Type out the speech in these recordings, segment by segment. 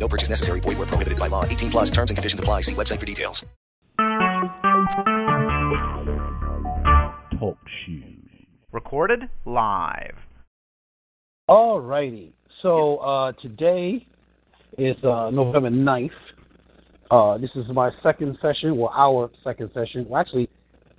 No purchase necessary. Void where prohibited by law. 18 plus terms and conditions apply. See website for details. Talk shoes. Recorded live. All righty. So uh, today is uh, November 9th. Uh, this is my second session, well, our second session. Well, actually,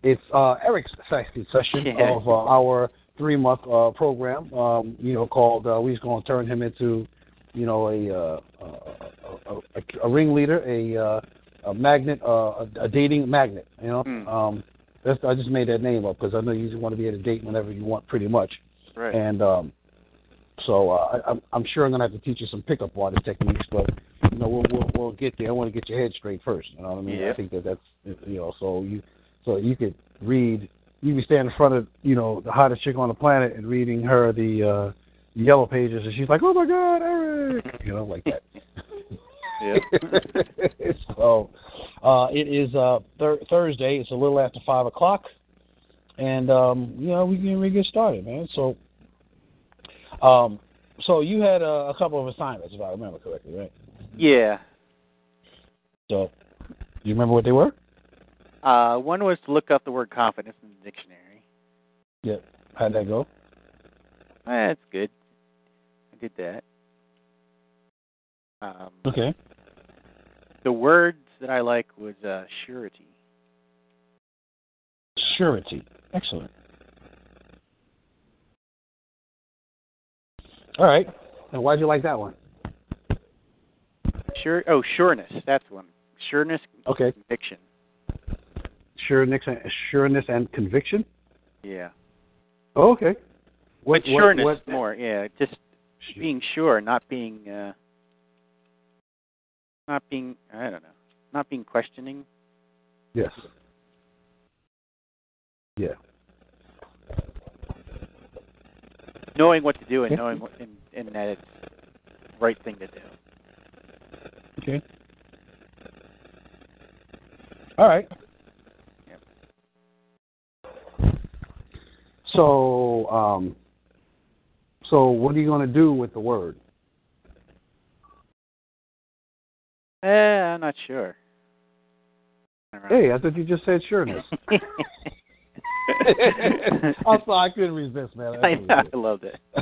it's uh, Eric's second session Yeah. of uh, our three-month uh, program. Um, you know, called uh, we're just going to turn him into, you know, a uh, a, a, a, a ringleader, a, uh, a magnet, uh, a, a dating magnet. You know, Hmm. um, that's, I just made that name up because I know you want to be able to date whenever you want, pretty much. Right. And um, so uh, I, I'm, I'm sure I'm gonna have to teach you some pickup artist techniques, but you know we'll we'll, we'll get there. I want to get your head straight first. You know what I mean? Yeah. I think that that's you know so you so you could read. You can stand in front of you know the hottest chick on the planet and reading her the uh, yellow pages, and she's like, "Oh my God, Eric!" You know, like that. Yeah. so uh, it is uh, thir- Thursday. It's a little after five o'clock, and um, you know we can really get started, man. So, um, so you had a, a couple of assignments, if I remember correctly, right? Yeah. So, do you remember what they were? Uh, one was to look up the word confidence in the dictionary. Yeah. How'd that go? That's good. Did that. Um, Okay. the words that I like was uh, surety. Surety. Excellent. All right. And why'd you like that one? Sure. Oh, sureness. That's one. Sureness. Okay. Conviction. Sureness, sureness and conviction. Yeah. Oh, okay. What, but sureness what, what, more. Yeah. Just being sure, not being. Uh, not being. I don't know. Not being questioning. Yes. Yeah. Knowing what to do and Okay. knowing what, and, and that it's the right thing to do. Okay. All right. So, um, so what are you going to do with the word? Eh, I'm not sure. Hey, I thought you just said sureness. I'm I couldn't resist, man. I, know, I loved it.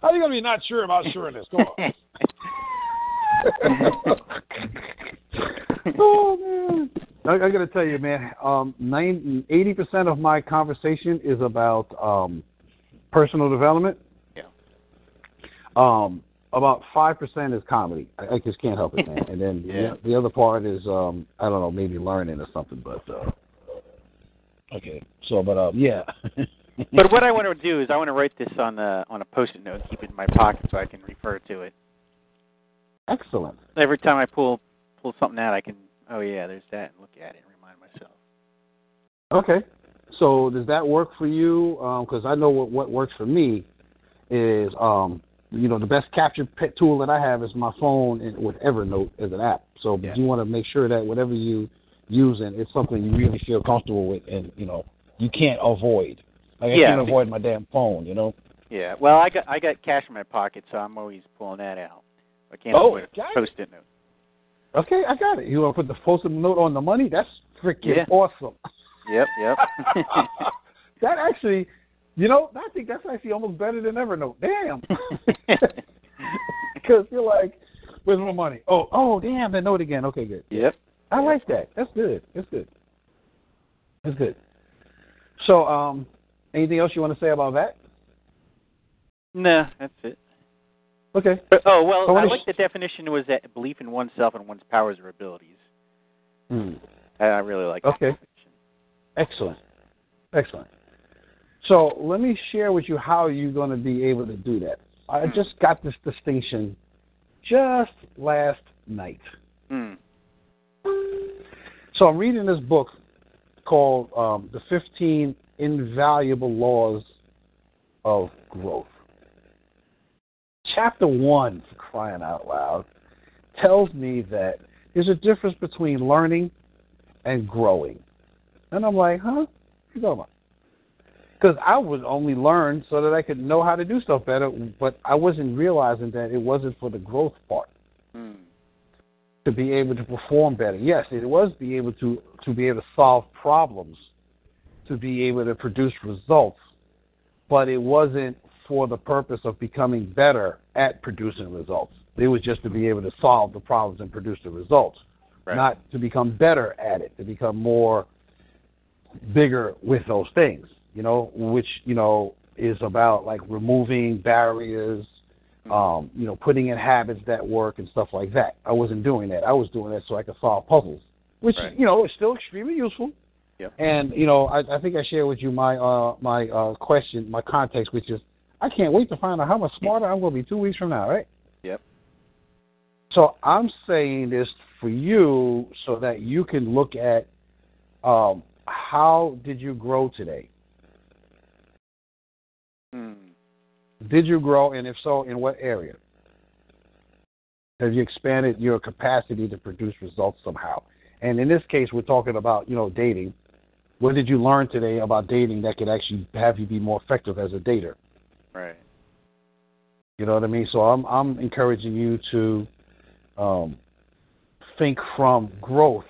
How are you going to be not sure about sureness? Come on. oh man. I, I got to tell you, man. Um, eighty percent of my conversation is about um, personal development. Yeah. Um, about five percent is comedy. I, I just can't help it, man. And then Yeah. the, the other part is um, I don't know, maybe learning or something. But uh, okay. So, but uh, yeah. but what I want to do is I want to write this on the on a post-it note, and keep it in my pocket so I can refer to it Excellent. every time I pull pull something out. I can oh yeah, there's that, and look at it and remind myself. Okay. So does that work for you? Because I know what what works for me is um, you know the best capture pet tool that I have is my phone and with Evernote as an app. So Yeah. you want to make sure that whatever you using it's something you really feel comfortable with and you know you can't avoid. Like I Yeah. can't avoid my damn phone. You know. Yeah. Well, I got I got cash in my pocket, so I'm always pulling that out. I can't Oh, avoid a got it. post-it note. Okay, I got it. You want to put the post-it note on the money? That's freaking Yeah. awesome. Yep. Yep. that actually, you know, I think that's actually almost better than Evernote. Damn. Because you're like, where's my money? Oh, oh, damn, that note again. Okay, good. yep. I like that. That's good. That's good. That's good. So, um, anything else you want to say about that? No, that's it. Okay. But, oh well, So I is- like the definition was that belief in oneself and one's powers or abilities. Hmm. I, I really like. Okay. definition. Excellent. Excellent. So let me share with you how you're going to be able to do that. I just got this distinction just last night. Hmm. So I'm reading this book called um, The 15 Invaluable Laws of Growth. Chapter 1, for crying out loud, tells me that there's a difference between learning and growing. And I'm like, huh? What you talking about? Because I would only learn so that I could know how to do stuff better, but I wasn't realizing that it wasn't for the growth part Hmm. to be able to perform better. Yes, it was be able to to be able to solve problems, to be able to produce results, but it wasn't for the purpose of becoming better at producing results. It was just to be able to solve the problems and produce the results, Right. not to become better at it, to become more bigger with those things. You know, which you know is about like removing barriers, um, you know, putting in habits that work and stuff like that. I wasn't doing that. I was doing that so I could solve puzzles, which Right. you know is still extremely useful. Yep. And you know, I, I think I shared with you my uh, my uh, question, my context, which is I can't wait to find out how much smarter I'm going to be two weeks from now, right? Yep. So I'm saying this for you so that you can look at um, how did you grow today? Hmm. Did you grow, and if so, in what area? Have you expanded your capacity to produce results somehow? And in this case, we're talking about you know dating. What did you learn today about dating that could actually have you be more effective as a dater? Right. You know what I mean? So I'm I'm encouraging you to um, think from growth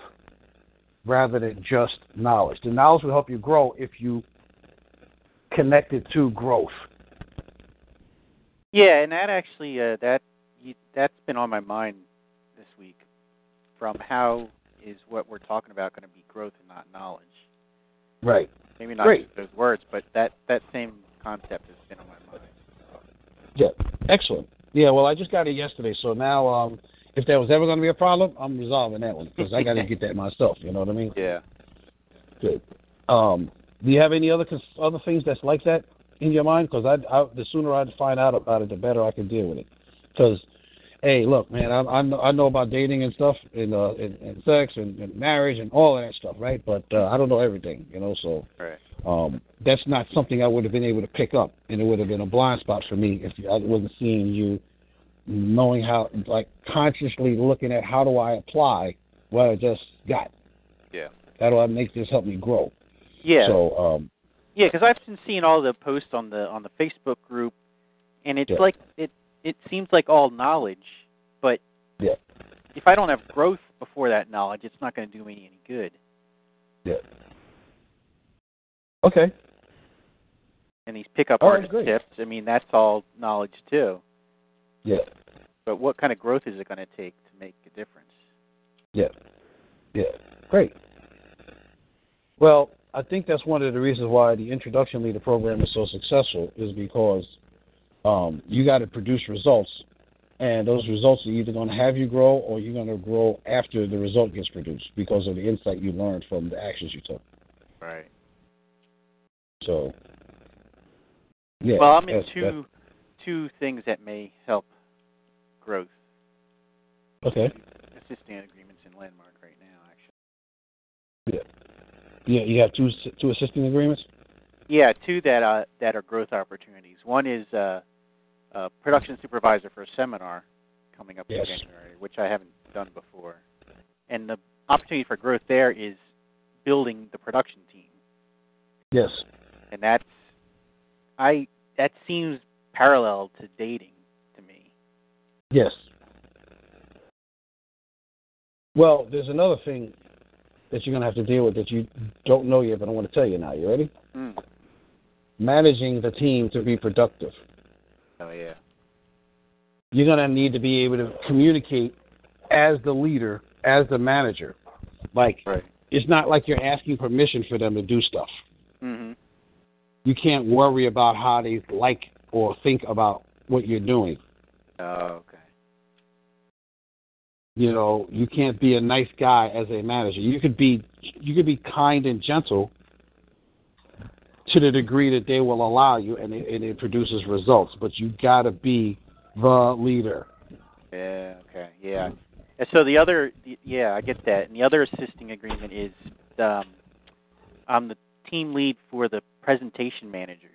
rather than just knowledge. The knowledge will help you grow if you connect it to growth. Yeah, and that actually uh, that you, that's been on my mind this week. From how is what we're talking about going to be growth and not knowledge? Right. Maybe not Great. those words, but that that same concept has been on my mind. Yeah. Excellent. Yeah. Well, I just got it yesterday, so now um, if there was ever going to be a problem, I'm resolving that one because I got to get that myself. You know what I mean? Yeah. Good. Um, do you have any other cons- other things that's like that in your mind? Because I, I, the sooner I find out about it, the better I can deal with it. Because, hey, look, man, I, I know I know about dating and stuff, and uh, and, and sex and, and marriage and all of that stuff, right? But uh, I don't know everything, you know. So Right. um, that's not something I would have been able to pick up, and it would have been a blind spot for me if I wasn't seeing you, knowing how, like, consciously looking at how do I apply what I just got. Yeah. How do I make this help me grow? Yeah. So, um, Yeah, because I've been seeing all the posts on the on the Facebook group, and it's Yeah. like it it seems like all knowledge, but Yeah. if I don't have growth before that knowledge, it's not going to do me any good. yeah. Okay. And these pickup All right, artist great. tips, I mean, that's all knowledge too. Yeah. But what kind of growth is it going to take to make a difference? Yeah. Yeah. Great. Well, I think that's one of the reasons why the introduction leader program is so successful is because um, you got to produce results, and those results are either going to have you grow or you're going to grow after the result gets produced because of the insight you learned from the actions you took. Right. So, yeah. well, I'm in two two things that may help growth. okay. Assisting agreements in Landmark right now, actually. Yeah. Yeah. You have two two assisting agreements. Yeah, two that uh, that are growth opportunities. One is uh, uh, production supervisor for a seminar coming up Yes. in January, which I haven't done before. And the opportunity for growth there is building the production team, Yes. and that's I that seems parallel to dating. Yes. Well, there's another thing that you're going to have to deal with that you don't know yet, but I want to tell you now. You ready? Mm. Managing the team to be productive. Oh yeah. You're going to need to be able to communicate as the leader, as the manager. Like, Right. it's not like you're asking permission for them to do stuff. Mhm. You can't worry about how they like or think about what you're doing. Oh okay. You know you can't be a nice guy as a manager you could be you could be kind and gentle to the degree that they will allow you and it, and it produces results but you got to be the leader Yeah. Okay. Yeah. And so the other, yeah, I get that. And the other assisting agreement is um, I'm the team lead for the presentation managers,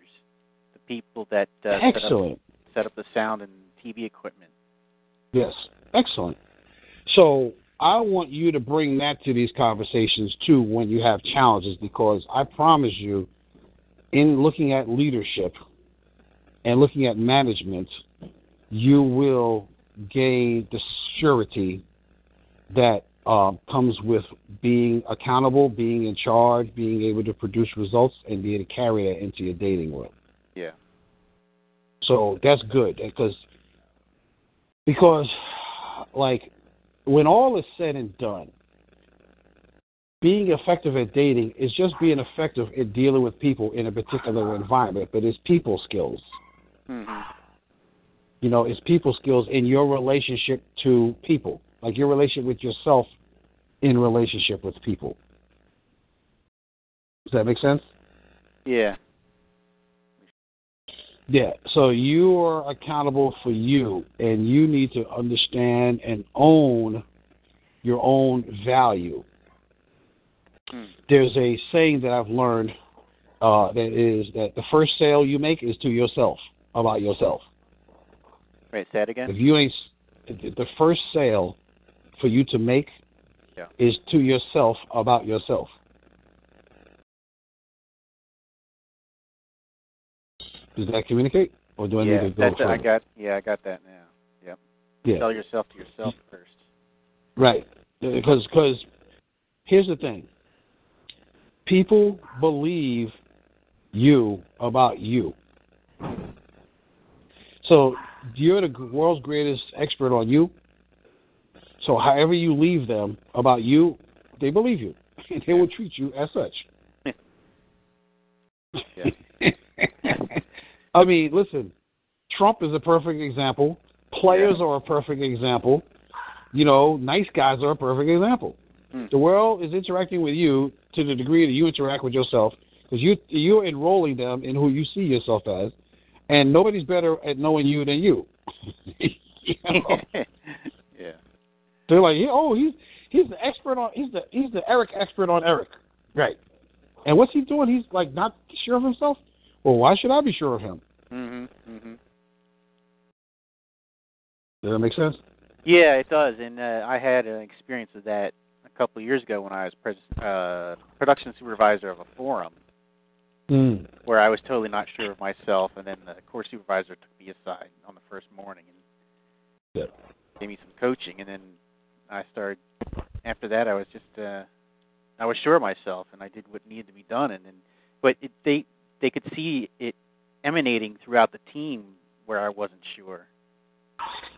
the people that uh, set up, Excellent. set up the sound and TV equipment. Yes. Excellent. So I want you to bring that to these conversations too when you have challenges because I promise you, in looking at leadership and looking at management, you will gain the surety that um, comes with being accountable, being in charge, being able to produce results, and being able to carry that into your dating world. Yeah. So that's good because because like when all is said and done, being effective at dating is just being effective at dealing with people in a particular environment, but it's people skills. hmm You know, it's people skills in your relationship to people, like your relationship with yourself in relationship with people. Does that make sense? Yeah. Yeah, so you are accountable for you, and you need to understand and own your own value. Hmm. There's a saying that I've learned uh, that is that the first sale you make is to yourself about yourself. Wait, say that again. If you ain't the first sale for you to make Yeah. is to yourself about yourself. Does that communicate, or do I yeah, need to go that's further? I got. Yeah, I got that now. Yep. yeah. Sell yourself to yourself first. Right. Because because here's the thing. People believe you about you. So you're the world's greatest expert on you. So however you leave them about you, they believe you. They will treat you as such. Yeah. I mean, listen, Trump is a perfect example. Players Yeah. are a perfect example. You know, nice guys are a perfect example. Hmm. The world is interacting with you to the degree that you interact with yourself because you you're enrolling them in who you see yourself as, and nobody's better at knowing you than you. You yeah. They're like, oh, he's he's the expert on he's the he's the Eric expert on Eric, right? And what's he doing? He's like not sure of himself. Well, why should I be sure of him? Mhm. Mhm. Does that make sense? Yeah, it does. And uh, I had an experience with that a couple of years ago when I was pres- uh, production supervisor of a forum, Mm. where I was totally not sure of myself, and then the course supervisor took me aside on the first morning and Yeah. gave me some coaching, and then I started. After that, I was just uh, I was sure of myself, and I did what needed to be done, and then but it, they they could see it emanating throughout the team where I wasn't sure.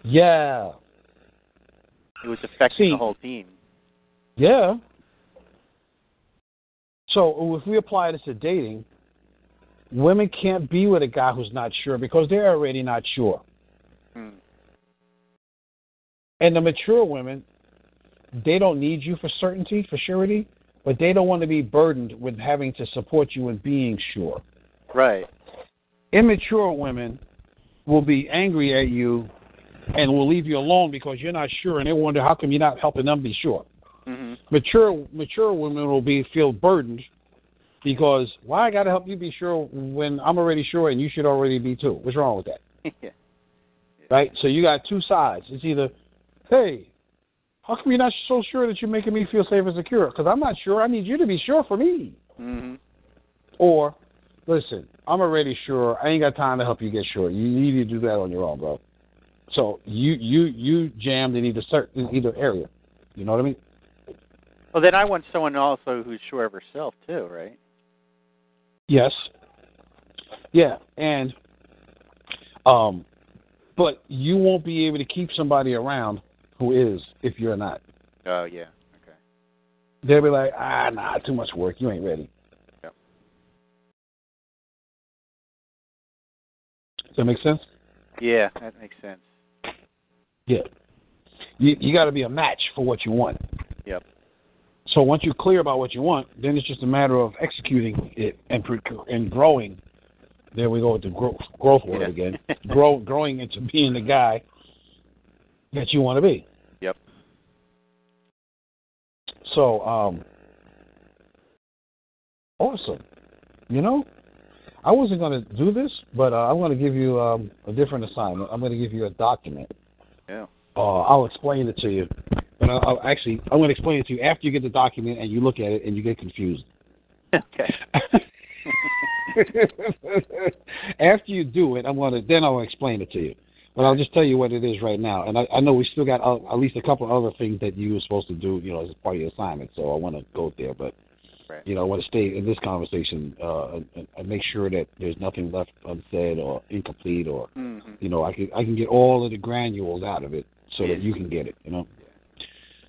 Yeah, It was affecting See- the whole team. yeah. So if we apply this to dating, women can't be with a guy who's not sure because they're already not sure. Hmm. And the mature women, they don't need you for certainty, for surety, but they don't want to be burdened with having to support you in being sure. Right. Immature women will be angry at you and will leave you alone because you're not sure, and they wonder how come you're not helping them be sure. Mhm. Mature mature women will be feel burdened because why I got to help you be sure when I'm already sure and you should already be too. What's wrong with that? yeah. right? So you got two sides. It's either, hey, how come you're not so sure that you're making me feel safe and secure? Because I'm not sure. I need you to be sure for me. Mhm. Or, listen, I'm already sure. I ain't got time to help you get sure. You need to do that on your own, bro. So you you you jammed in either certain in either area. You know what I mean? Well, then I want someone also who's sure of herself too, right? Yes. Yeah, and um, but you won't be able to keep somebody around who is if you're not. Oh yeah. Okay. They'll be like, ah, nah, too much work. You ain't ready. Does that make sense? Yeah, that makes sense. Yeah. You you got to be a match for what you want. Yep. So once you're clear about what you want, then it's just a matter of executing it and and growing. There we go with the growth growth word Yeah. again. Grow growing into being the guy that you want to be. Yep. So, um, awesome. You know, I wasn't going to do this, but uh, I'm going to give you um, a different assignment. I'm going to give you a document. Yeah. Uh, I'll explain it to you. But I'll, I'll actually, I'm going to explain it to you after you get the document and you look at it and you get confused. Okay. after you do it, I'm going to then I'll explain it to you. But I'll just tell you what it is right now. And I, I know we still got uh, at least a couple other things that you were supposed to do, you know, as part of your assignment. So I want to go there, but Right. you know, I want to stay in this conversation uh, and, and make sure that there's nothing left unsaid or incomplete, or hmm you know, I can I can get all of the granules out of it so that you can get it. You know.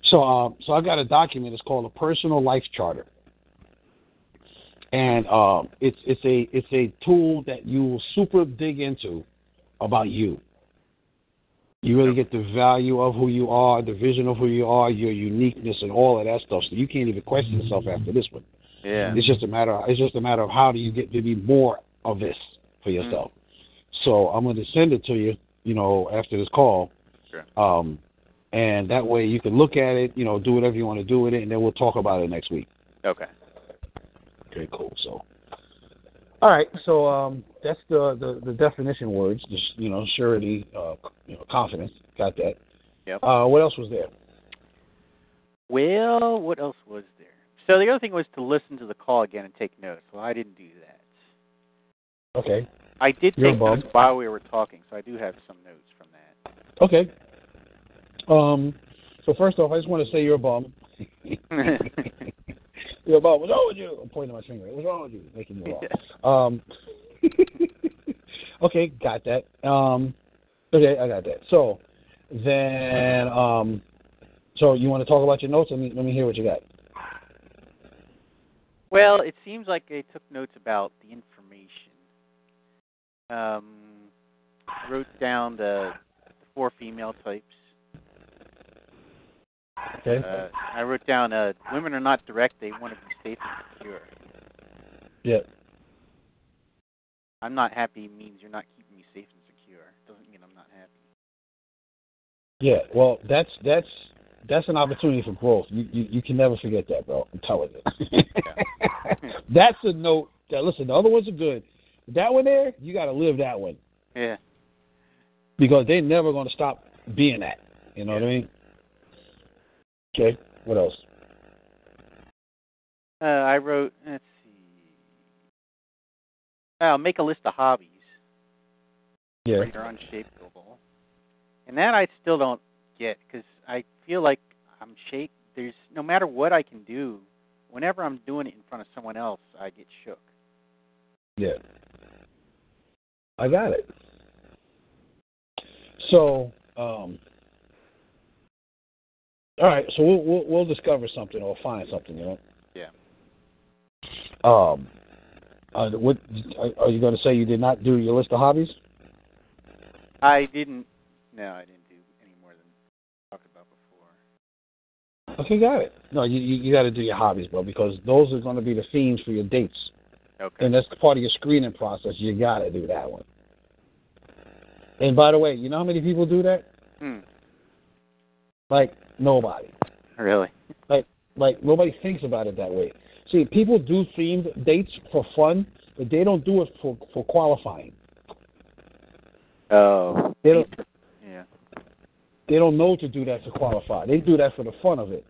So um, so I got a document. It's called a personal life charter, and um, it's it's a it's a tool that you will super dig into about you. You really get the value of who you are, the vision of who you are, your uniqueness, and all of that stuff. So you can't even question yourself after this one. Yeah. It's just a matter. Of, it's just a matter of how do you get to be more of this for yourself. So I'm going to send it to you. You know, after this call. Sure. Um, and that way you can look at it. You know, do whatever you want to do with it, and then we'll talk about it next week. Okay. Okay, cool. So, all right. So um, that's the, the the definition words. Just you know, surety, uh, you know, confidence. Got that. Yep. Uh, what else was there? Well, what else was there? So the other thing was to listen to the call again and take notes. Well, I didn't do that. Okay. I did You're take notes while we were talking, so I do have some notes from that. Okay. Um. So first off, I just want to say you're a bum. you're a bum. What's wrong with you? I'm pointing at my finger. What's wrong with you? Making you laugh. Um. okay, got that. Um. Okay, I got that. So then, um. So you want to talk about your notes? Let me let me hear what you got. Well, it seems like they took notes about the information. Um, wrote down the, the four female types. Okay. Uh, I wrote down uh, women are not direct; they want to be safe and secure. yeah. I'm not happy means you're not keeping me safe and secure. Doesn't mean I'm not happy. Yeah. Well, that's that's that's an opportunity for growth. You you, you can never forget that, bro. I'm telling you. that's a note that listen. The other ones are good. That one there, you got to live that one. Yeah. because they're never going to stop being that. You know what I mean? Okay. What else? Uh, I wrote. Let's see. I'll make a list of hobbies. Yeah. where you're unshakable. And that I still don't get because feel like I'm shake. There's no matter what I can do, whenever I'm doing it in front of someone else, I get shook. Yeah. I got it. So, um, all right. So we'll, we'll we'll discover something or find something. You know. Yeah. Um. Uh, what are- are you going to say? You did not do your list of hobbies? I didn't. No, I didn't do any more than talked about before. Okay, got it. No, you you, you got to do your hobbies, bro, because those are going to be the themes for your dates. Okay. and that's part of your screening process. You got to do that one. And by the way, you know how many people do that? Hmm. Like nobody. Really? Like like nobody thinks about it that way. See, people do themed dates for fun, but they don't do it for for qualifying. Oh. They don't Yeah. They don't know to do that to qualify. They do that for the fun of it.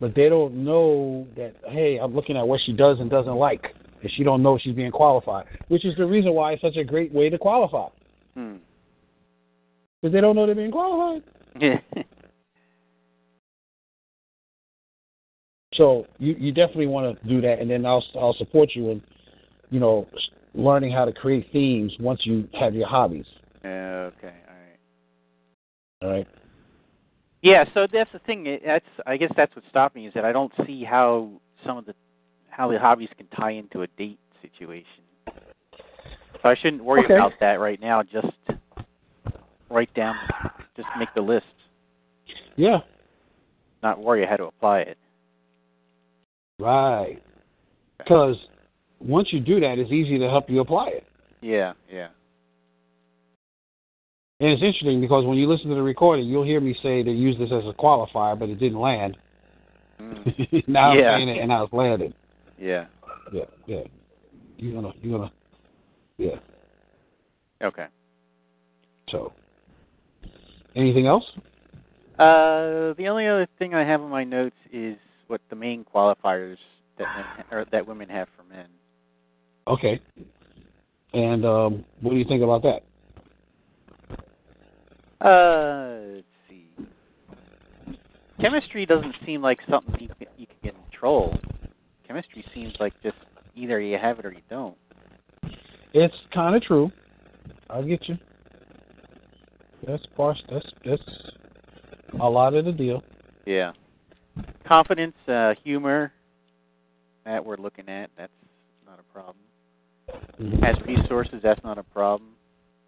But they don't know that hey, I'm looking at what she does and doesn't like. And she don't know she's being qualified, which is the reason why it's such a great way to qualify. Hmm. Because they don't know they're being qualified. So you you definitely want to do that, and then I'll I'll support you in, you know, learning how to create themes once you have your hobbies. okay. All right. Yeah, so that's the thing. That's I guess that's what stopped me is that I don't see how some of the how the hobbies can tie into a date situation. So I shouldn't worry Okay. about that right now. Just write down, just make the list, Yeah. not worry how to apply it. Right. Because once you do that, it's easy to help you apply it. Yeah, yeah. And it's interesting because when you listen to the recording, you'll hear me say to use this as a qualifier, but it didn't land. Mm. now Yeah. I'm saying it and I was landing. Yeah. Yeah, yeah. You're gonna, you're gonna, yeah. Okay. So, anything else? Uh, the only other thing I have in my notes is what the main qualifiers that men or that women have for men. Okay. And um, what do you think about that? Uh, let's see. Chemistry doesn't seem like something you can, you can control. Chemistry seems like just either you have it or you don't. It's kind of true. I'll get you. That's part. That's that's a lot of the deal. Yeah. Confidence, uh, humor, that we're looking at. That's not a problem. Has resources. That's not a problem.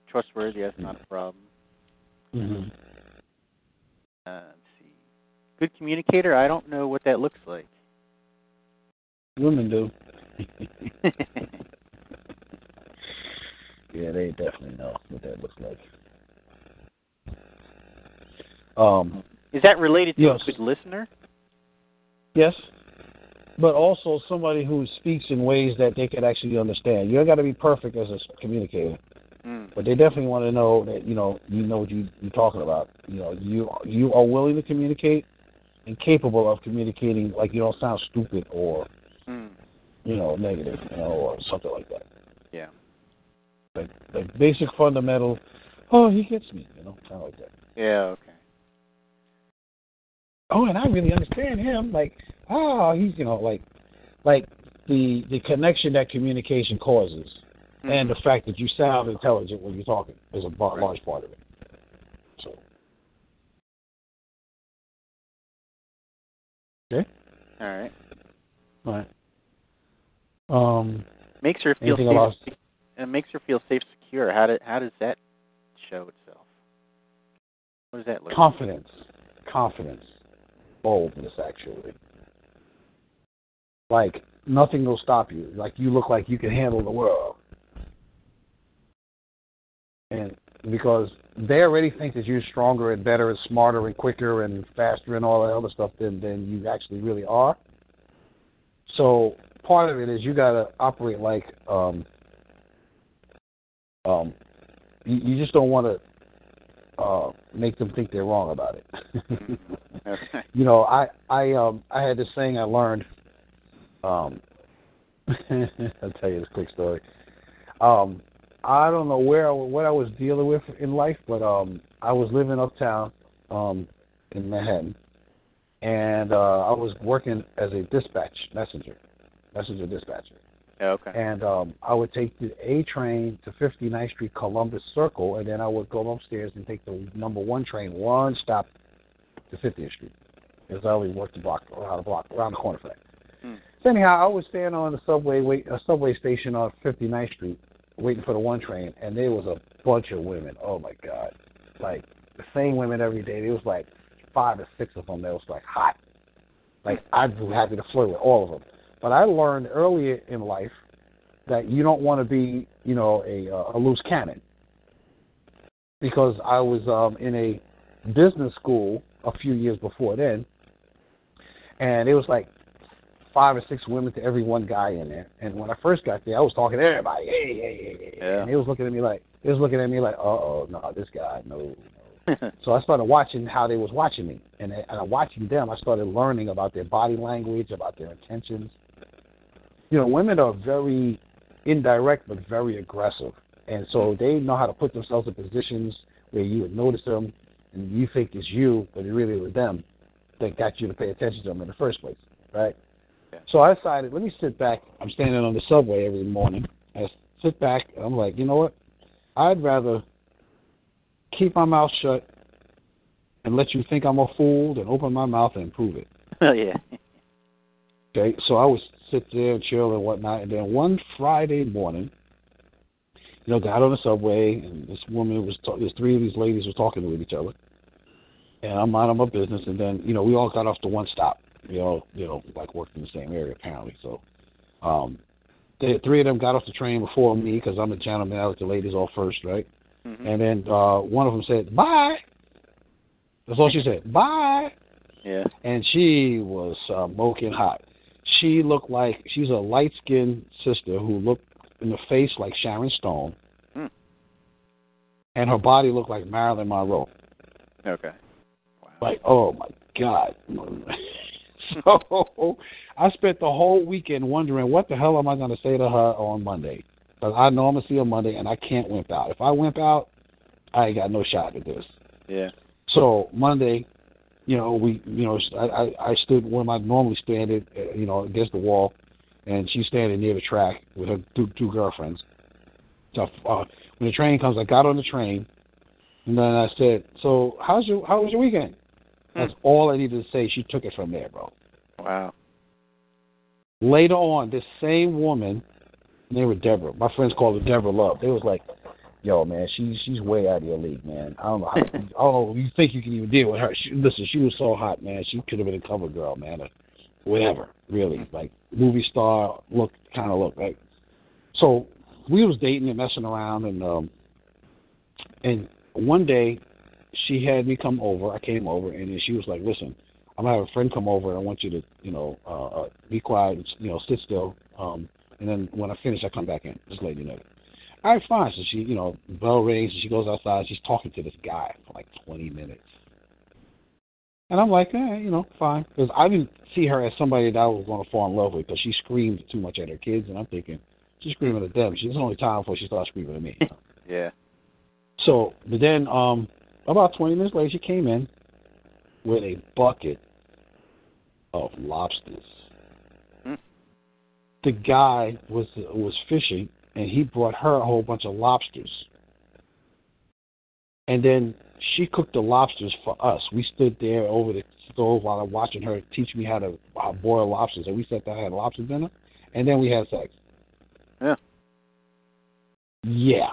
Trustworthy. That's not a problem. Mhm. Uh, let's see. Good communicator. I don't know what that looks like. Women do. yeah, they definitely know what that looks like. Um, Is that related to Yes. a good listener? yes, but also somebody who speaks in ways that they can actually understand. You don't got to be perfect as a communicator, Mm. but they definitely want to know that you know you know what you, you're talking about. You know, you you are willing to communicate and capable of communicating. Like you don't sound stupid or Mm. you know negative, you know, or something like that. Yeah. Like like basic fundamental. Oh, he gets me, you know, kind of like that. Yeah. Okay. oh, and I really understand him. Like, oh, he's you know like like the the connection that communication causes, and the fact that you sound intelligent when you're talking is a bar- Right. large part of it. So, okay, All right. all right. Um, Makes her feel safe. about- It makes her feel safe, secure. How did how does that show itself? What does that look? like? confidence, confidence, boldness, actually. Like nothing will stop you. Like you look like you can handle the world. And because they already think that you're stronger and better and smarter and quicker and faster and all that other stuff than than you actually really are. So part of it is you gotta operate like um um you, you just don't want to uh make them think they're wrong about it. Okay. you know, I I um I had this thing I learned. Um, I'll tell you this quick story. Um, I don't know where what I was dealing with in life, but um, I was living uptown, um, in Manhattan, and uh, I was working as a dispatch messenger, messenger dispatcher, okay. and um, I would take the A train to 59th Street, Columbus Circle, and then I would go upstairs and take the number one train, one stop to 50th Street, because I always worked the block around the block around the corner for that. Hmm. So anyhow, I was standing on the subway wait a subway station on 59th Street, waiting for the one train, and there was a bunch of women. Oh my God, like the same women every day. There was like five or six of them that was like hot. Like I'd be happy to flirt with all of them. But I learned earlier in life that you don't want to be, you know, a uh, a loose cannon. Because I was um in a business school a few years before then, and it was like five or six women to every one guy in there. And when I first got there, I was talking to everybody, hey, hey, hey, hey. Yeah. and they was looking at me like, they was looking at me like, uh oh, no, this guy, no, no. So I started watching how they was watching me, and and I watching them, I started learning about their body language, about their intentions. You know, women are very indirect but very aggressive, and so they know how to put themselves in positions where you would notice them, and you think it's you, but it really was them that got you to pay attention to them in the first place, right? So I decided, let me sit back. I'm standing on the subway every morning. I sit back. And I'm like, you know what? I'd rather keep my mouth shut and let you think I'm a fool than open my mouth and prove it. oh yeah. Okay, so I would sit there and chill and whatnot, and then one Friday morning, you know, got on the subway, and this woman was, ta- there's three of these ladies were talking with each other, and I'm minding my business, and then you know we all got off to one stop, you know, you know, like worked in the same area apparently, so, um, the three of them got off the train before me because I'm a gentleman, I let the ladies off first, right? Mhm. And then uh, one of them said, "Bye." That's all she said. Bye. Yeah. and she was uh, smoking hot. She looked like she's a light skinned sister who looked in the face like Sharon Stone, Hmm. and her body looked like Marilyn Monroe. Okay. Wow. Like, oh my god. so I spent the whole weekend wondering what the hell am I going to say to her on Monday? Because I know I'm going to see her Monday, and I can't wimp out. If I wimp out, I ain't got no shot at this. Yeah. So Monday, you know, we, you know, I, I, I stood where I normally stand, it, you know, against the wall, and she's standing near the track with her two, two girlfriends. So uh, when the train comes, I got on the train, and then I said, "So how's your how was your weekend?" That's all I needed to say. She took it from there, bro. Wow. Later on, this same woman, name was Deborah. My friends called her Deborah Love. They was like, "Yo, man, she's she's way out of your league, man. I don't know. How, I don't know. You think you can even deal with her? She, listen, she was so hot, man. She could have been a cover girl, man, or whatever. Really, like movie star look, kind of look. Right? So we was dating and messing around, and um, and one day she had me come over. I came over, and then she was like, "Listen, I'm gonna have a friend come over. and I want you to, you know, uh, uh, be quiet, and, you know, sit still. Um, and then when I finish, I come back in. Just let you know." All right, fine. So she, you know, bell rings, and she goes outside. She's talking to this guy for like 20 minutes. And I'm like, eh, you know, fine, because I didn't see her as somebody that I was going to fall in love with because she screamed too much at her kids, and I'm thinking she's screaming at them. She's the only time before she starts screaming at me. Yeah. So, but then um, about 20 minutes later, she came in with a bucket of lobsters. Hmm. The guy was was fishing, and he brought her a whole bunch of lobsters. And then she cooked the lobsters for us. We stood there over the stove while I'm watching her teach me how to how boil lobsters. And we sat there and had lobster dinner, and then we had sex. Yeah. Yeah.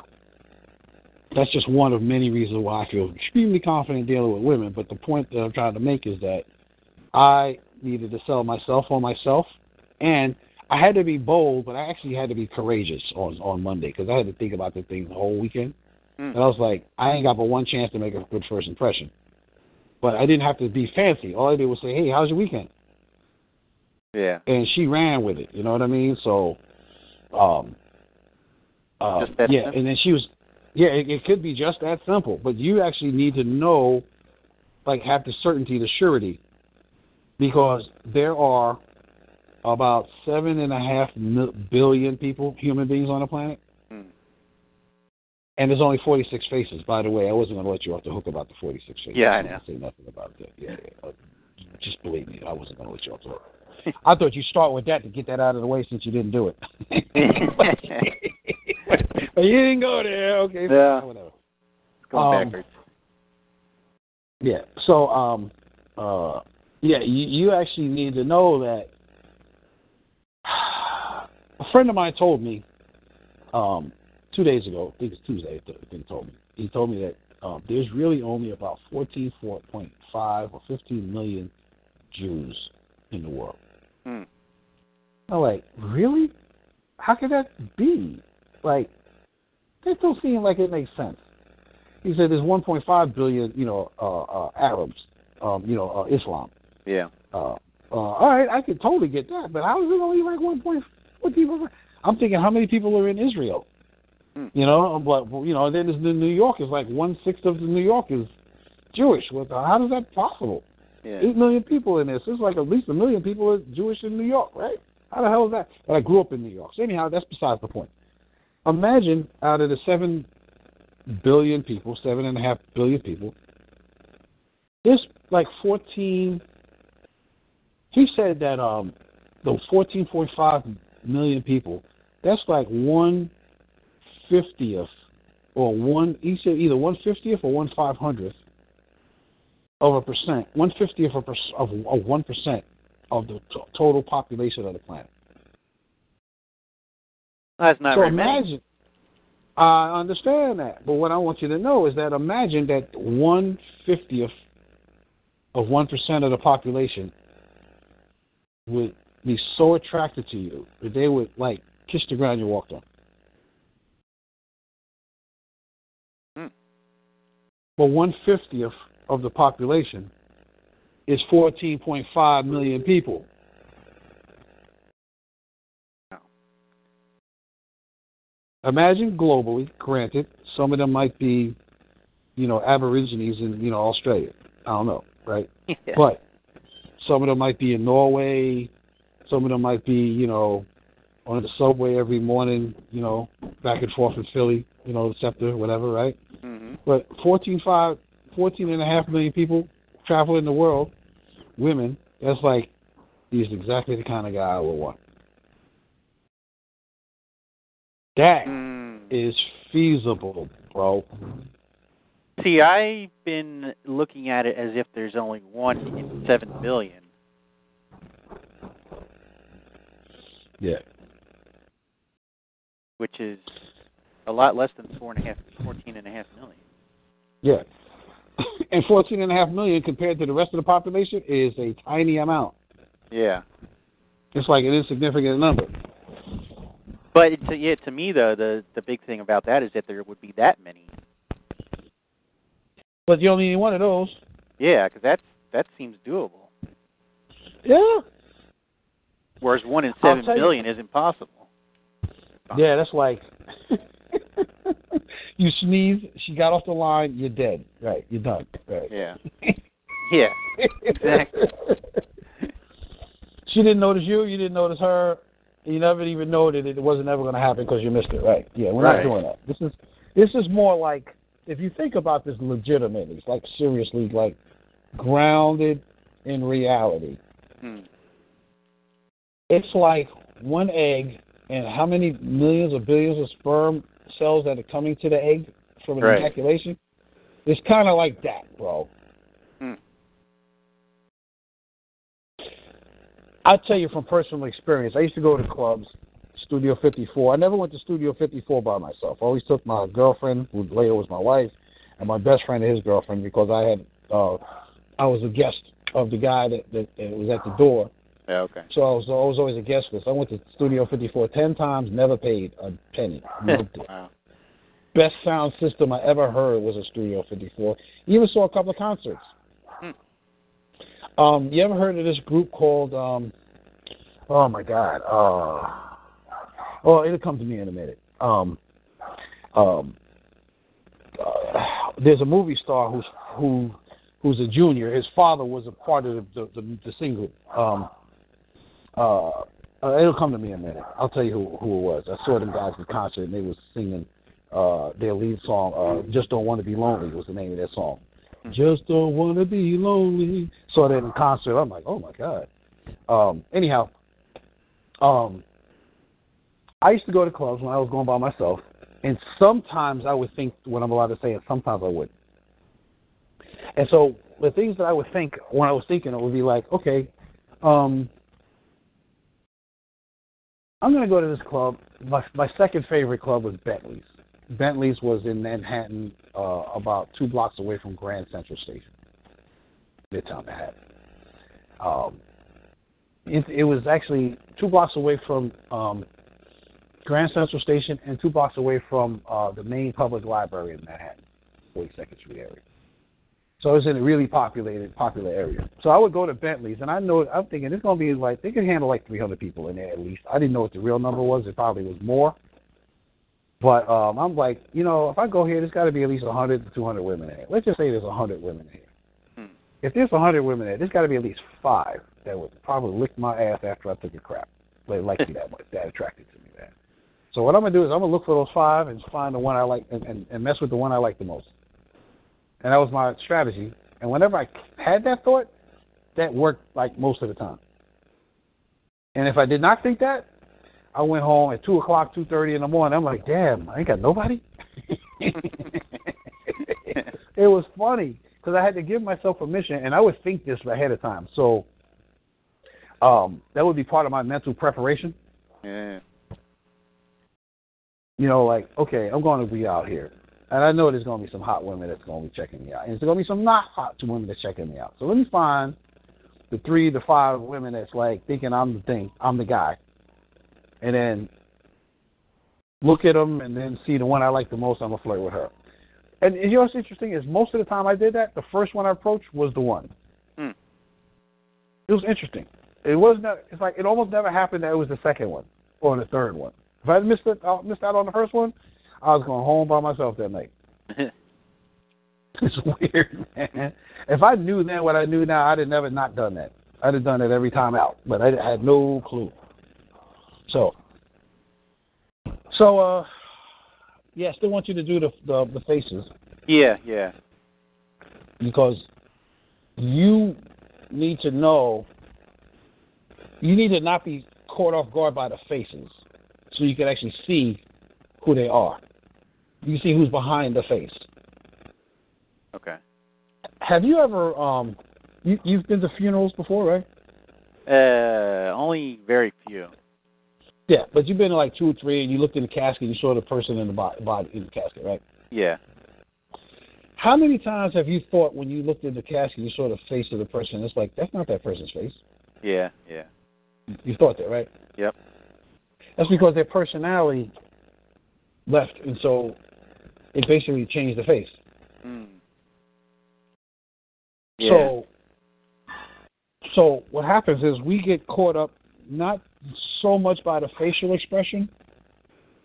That's just one of many reasons why I feel extremely confident dealing with women. But the point that I'm trying to make is that I needed to sell myself on myself, and I had to be bold, but I actually had to be courageous on on Monday because I had to think about the thing the whole weekend. Hmm. And I was like, I ain't got but one chance to make a good first impression. But I didn't have to be fancy. All I did was say, "Hey, how's your weekend?" Yeah. and she ran with it. You know what I mean? So, um, uh, yeah, and then she was, yeah, it, it could be just that simple. But you actually need to know, like, have the certainty, the surety, because there are about seven and a half billion people, human beings on the planet, Hmm. and there's only 46 faces. By the way, I wasn't going to let you off the hook about the 46 faces. Yeah, I didn't. Say nothing about that. Yeah, yeah. Just believe me, I wasn't going to let you off the hook. I thought you'd start with that to get that out of the way since you didn't do it. you didn't go there. Okay. Yeah. Whatever. It's going Um, backwards. Yeah. So, um, uh, yeah, you, you actually need to know that. A friend of mine told me, um, two days ago. I think it's Tuesday. I think he told me. He told me that um, there's really only about 14.5 or 15 million Jews in the world. Hmm. I'm like, really? How could that be? Like, that don't seem like it makes sense. He said there's 1.5 billion, you know, uh, uh, Arabs, um, you know, uh, Islam. Yeah. Uh, uh, all right, I could totally get that, but how is it only like 1.4 people? I'm thinking, how many people are in Israel? Hmm. You know, but you know, then there's the New York is like one sixth of the New York is Jewish. What how is that possible? Yeah. Eight million people in this. It's like at least a million people are Jewish in New York, right? How the hell is that? But I grew up in New York. So anyhow, that's besides the point. Imagine out of the seven billion people, seven and a half billion people, there's like fourteen. He said that um, those fourteen point five million people, that's like one fiftieth or one. He said either one fiftieth or one five hundredth of a percent, one fiftieth of of of one percent of the to- total population of the planet. That's not so very many. imagine. I understand that, but what I want you to know is that imagine that one fiftieth of one percent of the population would be so attracted to you that they would like kiss the ground you walked on. Hmm. But one fiftieth of the population is 14.5 million people. Imagine globally, granted, some of them might be, you know, Aborigines in, you know, Australia. I don't know, right? Yeah. But some of them might be in Norway. Some of them might be, you know, on the subway every morning, you know, back and forth in Philly, you know, the SEPTA, whatever, right? hmm But 14.5, 14 and a half million people traveling the world, women, that's like, he's exactly the kind of guy I would want. That Mm. is feasible, bro. See, I've been looking at it as if there's only one in seven billion. Yeah. which is a lot less than four and a half, fourteen and a half million. Yeah. And 14 and a half million compared to the rest of the population is a tiny amount. Yeah, It's like an insignificant number. But it's, yeah, to me though, the the big thing about that is that there would be that many. But you only need one of those. Yeah, because that's that seems doable. Yeah. Whereas one in I'll seven tell you- is impossible. Yeah, that's like you sneeze, she got off the line, you're dead. Right, you're done. Right. Yeah, yeah, exactly. she didn't notice you, you didn't notice her. You never even know that it wasn't ever going to happen because you missed it. Right? Yeah, we're Right. not doing that. This is this is more like if you think about this legitimately, it's like seriously, like grounded in reality. Hmm. It's like one egg and how many millions or billions of sperm cells that are coming to the egg from an Right. ejaculation. It's kind of like that, bro. Hmm. I'll tell you from personal experience. I used to go to clubs, Studio 54. I never went to Studio 54 by myself. I always took my girlfriend, who later was my wife, and my best friend and his girlfriend because I had uh, I was a guest of the guy that, that, that was at the door. Yeah, okay. So I was, I was always a guest list. I went to Studio 54 ten times, never paid a penny. Wow. Best sound system I ever heard was a Studio 54. Even saw a couple of concerts. Hmm. Um, you ever heard of this group called? Um, oh my God! Uh, oh, it'll come to me in a minute. Um, um, uh, there's a movie star who's who who's a junior. His father was a part of the the, the, single. Um, uh, uh, it'll come to me in a minute. I'll tell you who who it was. I saw them guys at the concert and they was singing uh their lead song, uh Just Don't Wanna Be Lonely was the name of their song. Just don't wanna be lonely. Saw that in concert. I'm like, oh my God. Um anyhow, um I used to go to clubs when I was going by myself and sometimes I would think what I'm allowed to say and sometimes I wouldn't. And so the things that I would think when I was thinking it would be like, okay, um I'm going to go to this club. My my second favorite club was Bentley's. Bentley's was in Manhattan, uh, about two blocks away from Grand Central Station, Midtown Manhattan. Um, it, it was actually two blocks away from um, Grand Central Station and two blocks away from uh, the main public library in Manhattan, 42nd Street area. So it was in a really populated, popular area. So I would go to Bentley's, and I know I'm thinking it's going to be like they can handle like 300 people in there at least. I didn't know what the real number was. It probably was more. But um, I'm like, you know, if I go here, there's got to be at least 100 to 200 women in here. Let's just say there's 100 women in here. Hmm. If there's 100 women there, there's got to be at least five that would probably lick my ass after I took a crap. They like me that much, that attracted to me. That. So what I'm gonna do is I'm gonna look for those five and find the one I like and, and, and mess with the one I like the most. And that was my strategy. And whenever I had that thought, that worked like most of the time. And if I did not think that, I went home at two o'clock, two thirty in the morning. I'm like, damn, I ain't got nobody. it was funny because I had to give myself permission, and I would think this ahead of time. So um, that would be part of my mental preparation. Yeah. You know, like, okay, I'm going to be out here. And I know there's going to be some hot women that's going to be checking me out. And there's going to be some not hot women that's checking me out. So let me find the three to five women that's like thinking I'm the thing, I'm the guy. And then look at them and then see the one I like the most, I'm going to flirt with her. And you know what's interesting is most of the time I did that, the first one I approached was the one. Hmm. It was interesting. It was not. It's like it almost never happened that it was the second one or the third one. If I missed it, uh, missed out on the first one, I was going home by myself that night. it's weird, man. If I knew then what I knew now, I'd have never not done that. I'd have done it every time out, but I had no clue. So, so uh, yeah, I still want you to do the the, the faces yeah, yeah. because you need to know. You need to not be caught off guard by the faces, so you can actually see who they are. You can see who's behind the face. Okay. Have you ever um, you you've been to funerals before, right? Uh, only very few. Yeah, but you've been to like two or three, and you looked in the casket, and you saw the person in the body, body in the casket, right? Yeah. How many times have you thought when you looked in the casket, you saw the face of the person? It's like that's not that person's face. Yeah, yeah. You thought that, right? Yep. That's because their personality left, and so it basically changed the face. Mm. Yeah. So, so what happens is we get caught up not so much by the facial expression,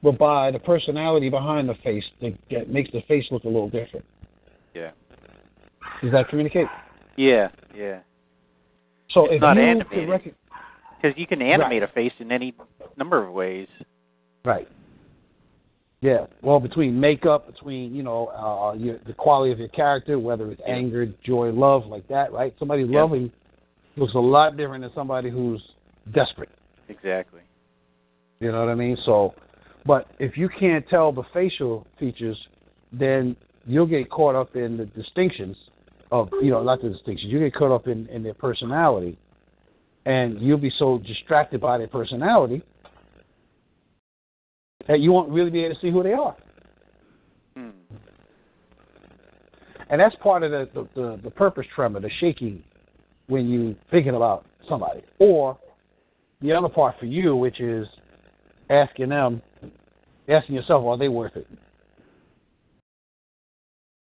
but by the personality behind the face that, that makes the face look a little different. yeah. Does that communicate? Yeah, yeah. So It's if not you animated. could rec- Because you can animate a face in any number of ways. Right. Yeah. Well, between makeup, between you know uh, your, the quality of your character, whether it's anger, joy, love, like that, right? Somebody Yeah. loving looks a lot different than somebody who's desperate. Exactly. You know what I mean? So, but if you can't tell the facial features, then you'll get caught up in the distinctions of you know not the distinctions. You get caught up in in their personality, and you'll be so distracted by their personality that you won't really be able to see who they are. Hmm. And that's part of the, the, the, the purpose tremor, the shaking when you're thinking about somebody. Or the other part for you, which is asking them, asking yourself, are they worth it?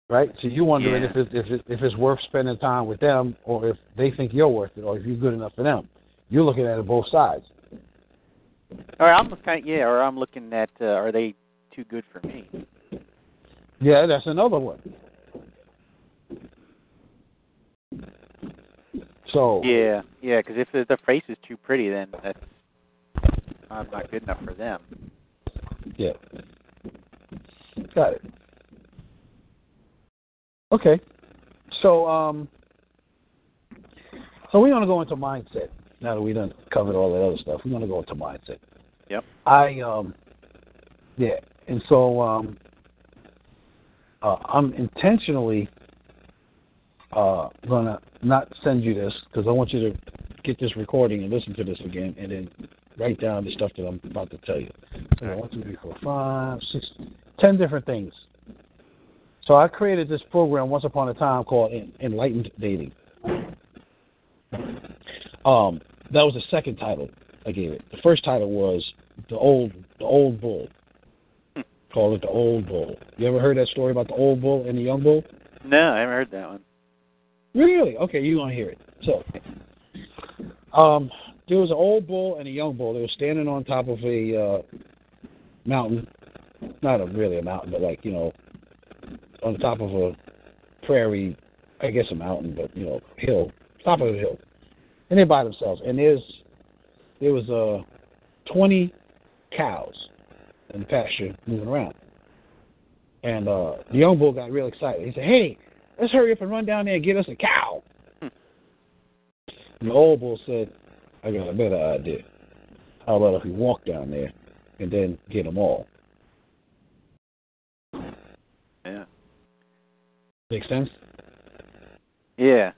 Right? So you wondering Yeah. if it's if it, if it's worth spending time with them, or if they think you're worth it, or if you're good enough for them. You're looking at it both sides. Or I'm kind yeah, or I'm looking at uh, are they too good for me? Yeah, that's another one. So Yeah, yeah. Because if the, the face is too pretty, then that's I'm not good enough for them. Yeah. Got it. Okay. So um so we're gonna go into mindset now that we done covered all that other stuff. We're gonna go into mindset. Yep. I um yeah, and so um uh, I'm intentionally uh gonna not send you this because I want you to get this recording and listen to this again and then write down the stuff that I'm about to tell you. So one, two, three, four, five, six, ten different things. So I created this program once upon a time called Enlightened Dating. Um, that was the second title I gave it. The first title was the old the old bull. Call it the old bull. You ever heard that story about the old bull and the young bull? No, I haven't heard that one. Really? Okay, you want to hear it. So, um, there was an old bull and a young bull. They were standing on top of a uh, mountain. Not a, really a mountain, but like, you know, on the top of a prairie, I guess a mountain, but, you know, hill, top of a hill. And they're by themselves. And there's, there was uh, 20 cows in the pasture moving around. And uh, the young bull got real excited. He said, hey, let's hurry up and run down there and get us a cow. Hmm. And the old bull said, I got a better idea. How about if we walk down there and then get them all? Yeah. Make sense? Yeah.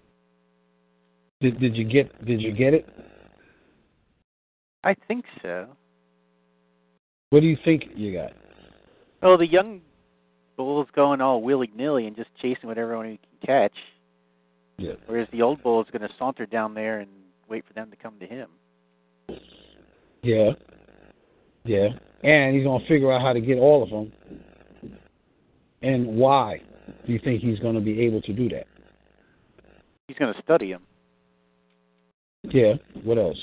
Did did you get did you get it? I think so. What do you think you got? Well, the young bull's going all willy nilly and just chasing whatever one he can catch, Yeah. whereas the old bull is going to saunter down there and wait for them to come to him. Yeah. Yeah. And he's gonna figure out how to get all of them. And why do you think he's gonna be able to do that? He's going to study them. Yeah. What else?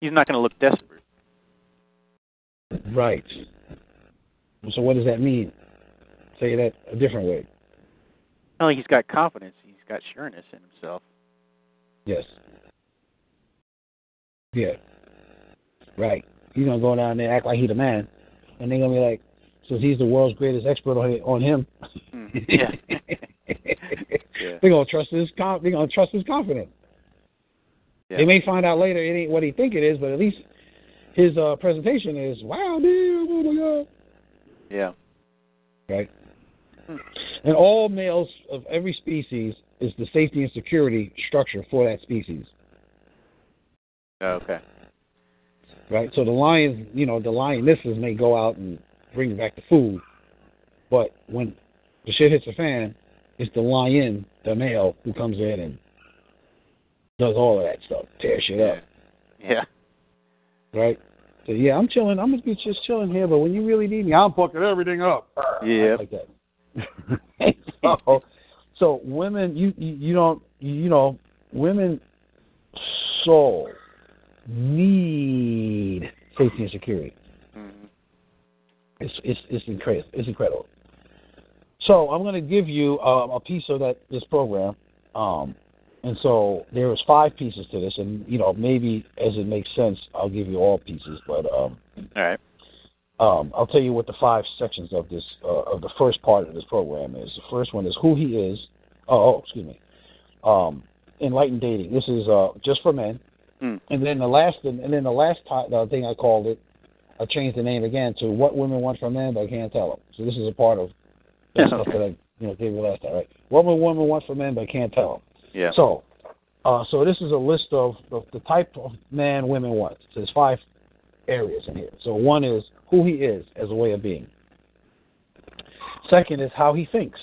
He's not going to look desperate. Right. So what does that mean? Say that a different way. No, he's got confidence. He's got sureness in himself. Yes. Yeah. Right. He's gonna go down there act like he's the man, and they're gonna be like, since he's the world's greatest expert on on him, Mm. Yeah. Yeah. they're gonna trust his they're gonna trust his confidence. Yeah. They may find out later it ain't what he think it is, but at least his uh, presentation is wow, damn, oh my god, Yeah. right? Hmm. And all males of every species is the safety and security structure for that species. Oh, okay. right? So the lions, you know, the lionesses may go out and bring back the food, but when the shit hits the fan, it's the lion, the male, who comes in and does all of that stuff, tear shit up, Yeah. right? So yeah, I'm chilling. I'm gonna be just chilling here, but when you really need me, I'm fucking everything up. Yeah. like that. so, so women, you you, you don't you know women soul need safety and security. hmm It's it's it's incredible. It's incredible. So I'm going to give you um, a piece of that this program, um, and so there was five pieces to this, and you know maybe as it makes sense, I'll give you all pieces, but um, All right. um, I'll tell you what the five sections of this uh, of the first part of this program is. The first one is who he is. Oh, oh excuse me. Um, enlightened dating. This is uh, just for men. Mm. And then the last and then the last ti- the thing I called it, I changed the name again to what women want from men, but I can't tell them. So this is a part of the Yeah, stuff that I you know gave you last time, right? What women women want from men, but I can't tell them. Yeah. So, uh, so this is a list of, of the type of man women want. So there's five areas in here. So one is who he is as a way of being. Second is how he thinks.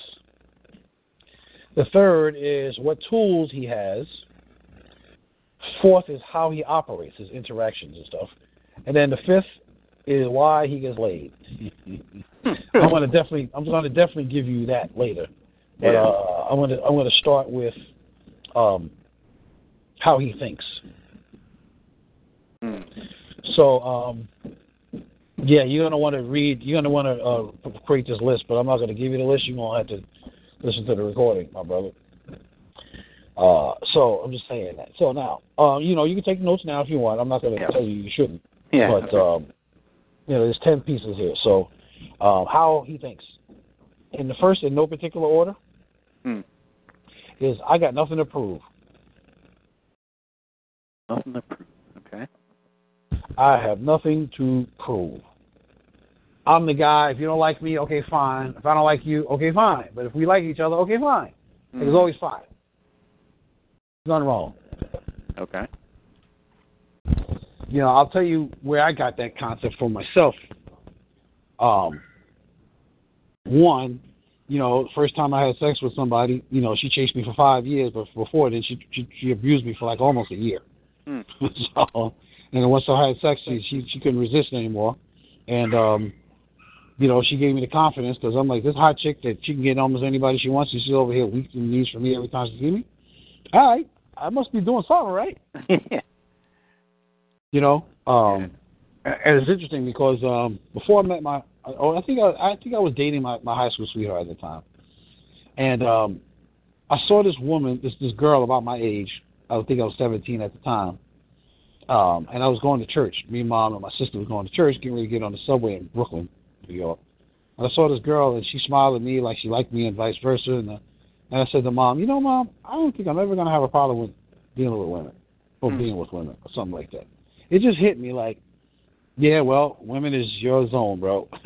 The third is what tools he has. Fourth is how he operates, his interactions and stuff. And then the fifth is why he gets laid. I'm gonna definitely I'm gonna definitely give you that later. But Yeah. uh, I'm gonna I'm gonna start with um, how he thinks. Mm. So um, yeah, you're gonna want to read. You're gonna want to uh, create this list, but I'm not gonna give you the list. You're gonna have to listen to the recording, my brother. Uh, so I'm just saying that. So now, um, you know, you can take notes now if you want. I'm not gonna Yeah. tell you you shouldn't. Yeah. But um, you know, there's ten pieces here. So um, how he thinks. In the first, in no particular order, Hmm. Is I got nothing to prove. Nothing to prove. Okay. I have nothing to prove. I'm the guy. If you don't like me, okay, fine. If I don't like you, okay, fine. But if we like each other, okay, fine. Mhm. There's always fine. Nothing wrong. Okay. You know, I'll tell you where I got that concept for myself. Um, one, you know, first time I had sex with somebody, you know, she chased me for five years, but before then, she she, she abused me for like almost a year. Hmm. so, and then once I had sex, she she, she couldn't resist anymore, and um, you know, she gave me the confidence because I'm like this hot chick that she can get almost anybody she wants. and She's over here weak the knees for me every time she sees me. All right, I must be doing something right. You know, um, and it's interesting because um, before I met my, oh, I think I, I think I was dating my, my high school sweetheart at the time, and um, I saw this woman, this this girl about my age. I think I was 17 at the time, um, and I was going to church. Me, and mom, and my sister was going to church, getting ready to get on the subway in Brooklyn, New York. And I saw this girl, and she smiled at me like she liked me, and vice versa. And, uh, and I said to mom, you know, mom, I don't think I'm ever going to have a problem with dealing with women or Hmm. being with women or something like that. It just hit me like, yeah, well, women is your zone, bro.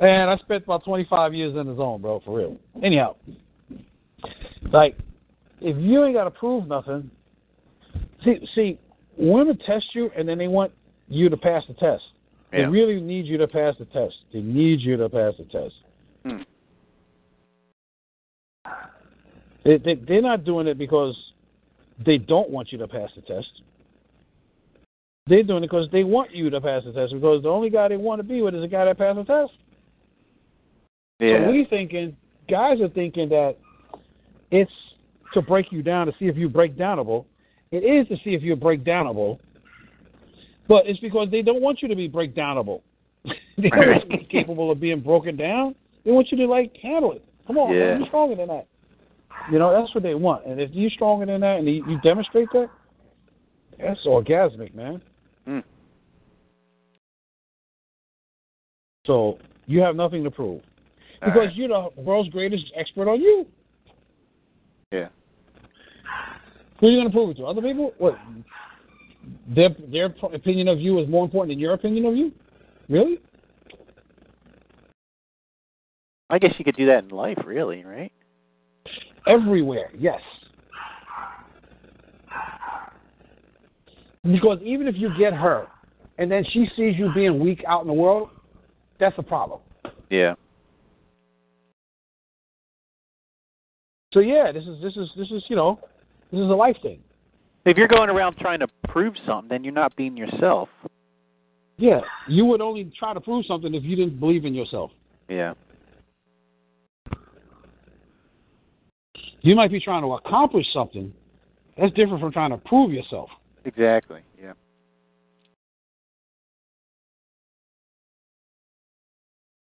and I spent about 25 years in the zone, bro, for real. Anyhow, like, if you ain't got to prove nothing, see, see, women test you and then they want you to pass the test. They really need you to pass the test. They need you to pass the test. Hmm. They, they, they're not doing it because they don't want you to pass the test. They're doing it because they want you to pass the test because the only guy they want to be with is the guy that passed the test. Yeah. So we thinking, guys are thinking that it's to break you down to see if you break downable. It is to see if you're breakdownable, but it's because they don't want you to be breakdownable. they don't want you to be capable of being broken down. They want you to like handle it. Come on, Yeah. man, you're stronger than that. You know, that's what they want. And if you're stronger than that and you, you demonstrate that, that's orgasmic, man. Mm. So you have nothing to prove because right. you're the world's greatest expert on you. Yeah. Who are you going to prove it to? Other people? What? Their their opinion of you is more important than your opinion of you? Really? I guess you could do that in life, really, right? Everywhere, yes. Because even if you get her, and then she sees you being weak out in the world, that's a problem. Yeah. So yeah, this is this is this is you know, this is a life thing. If you're going around trying to prove something, then you're not being yourself. Yeah, you would only try to prove something if you didn't believe in yourself. Yeah. You might be trying to accomplish something. That's different from trying to prove yourself. Exactly. Yeah.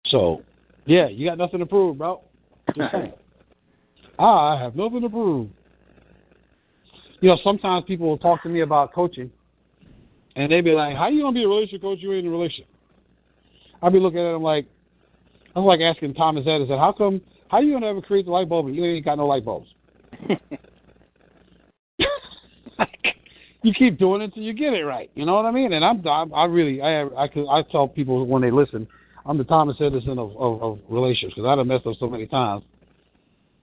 So, yeah, you got nothing to prove, bro. Saying. Ah, I have nothing to prove. You know, sometimes people will talk to me about coaching, and they be like, "How you gonna be a relationship coach? You ain't in a relationship." I'll be looking at them like, I'm like asking Thomas Edison, "How come? How you gonna ever create the light bulb you ain't got no light bulbs?" you keep doing it until you get it right. You know what I mean? And I'm, I'm I really, I, I, could- I tell people when they listen, I'm the Thomas Edison of, of, of relationships because I've messed up so many times.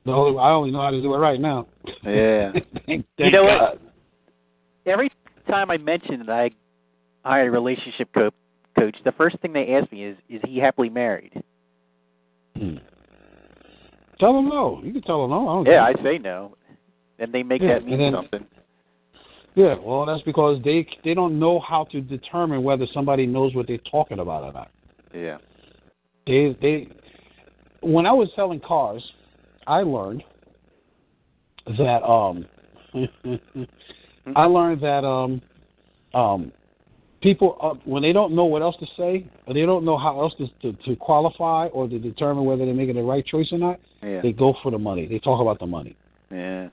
The only, I only know how to do it right now. Yeah. Thank you know God. what? Every time I mention that I hired a relationship co- coach, the first thing they ask me is, "Is he happily married?" Hmm. Tell them no. You can tell them no. I don't Yeah, care. I say no, and they make Yeah, that mean and then- something. Yeah, well, that's because they they don't know how to determine whether somebody knows what they're talking about or not. Yeah. They they when I was selling cars, I learned that um I learned that um um people uh, when they don't know what else to say or they don't know how else to, to to qualify or to determine whether they're making the right choice or not, Yeah. they go for the money. They talk about the money Yeah.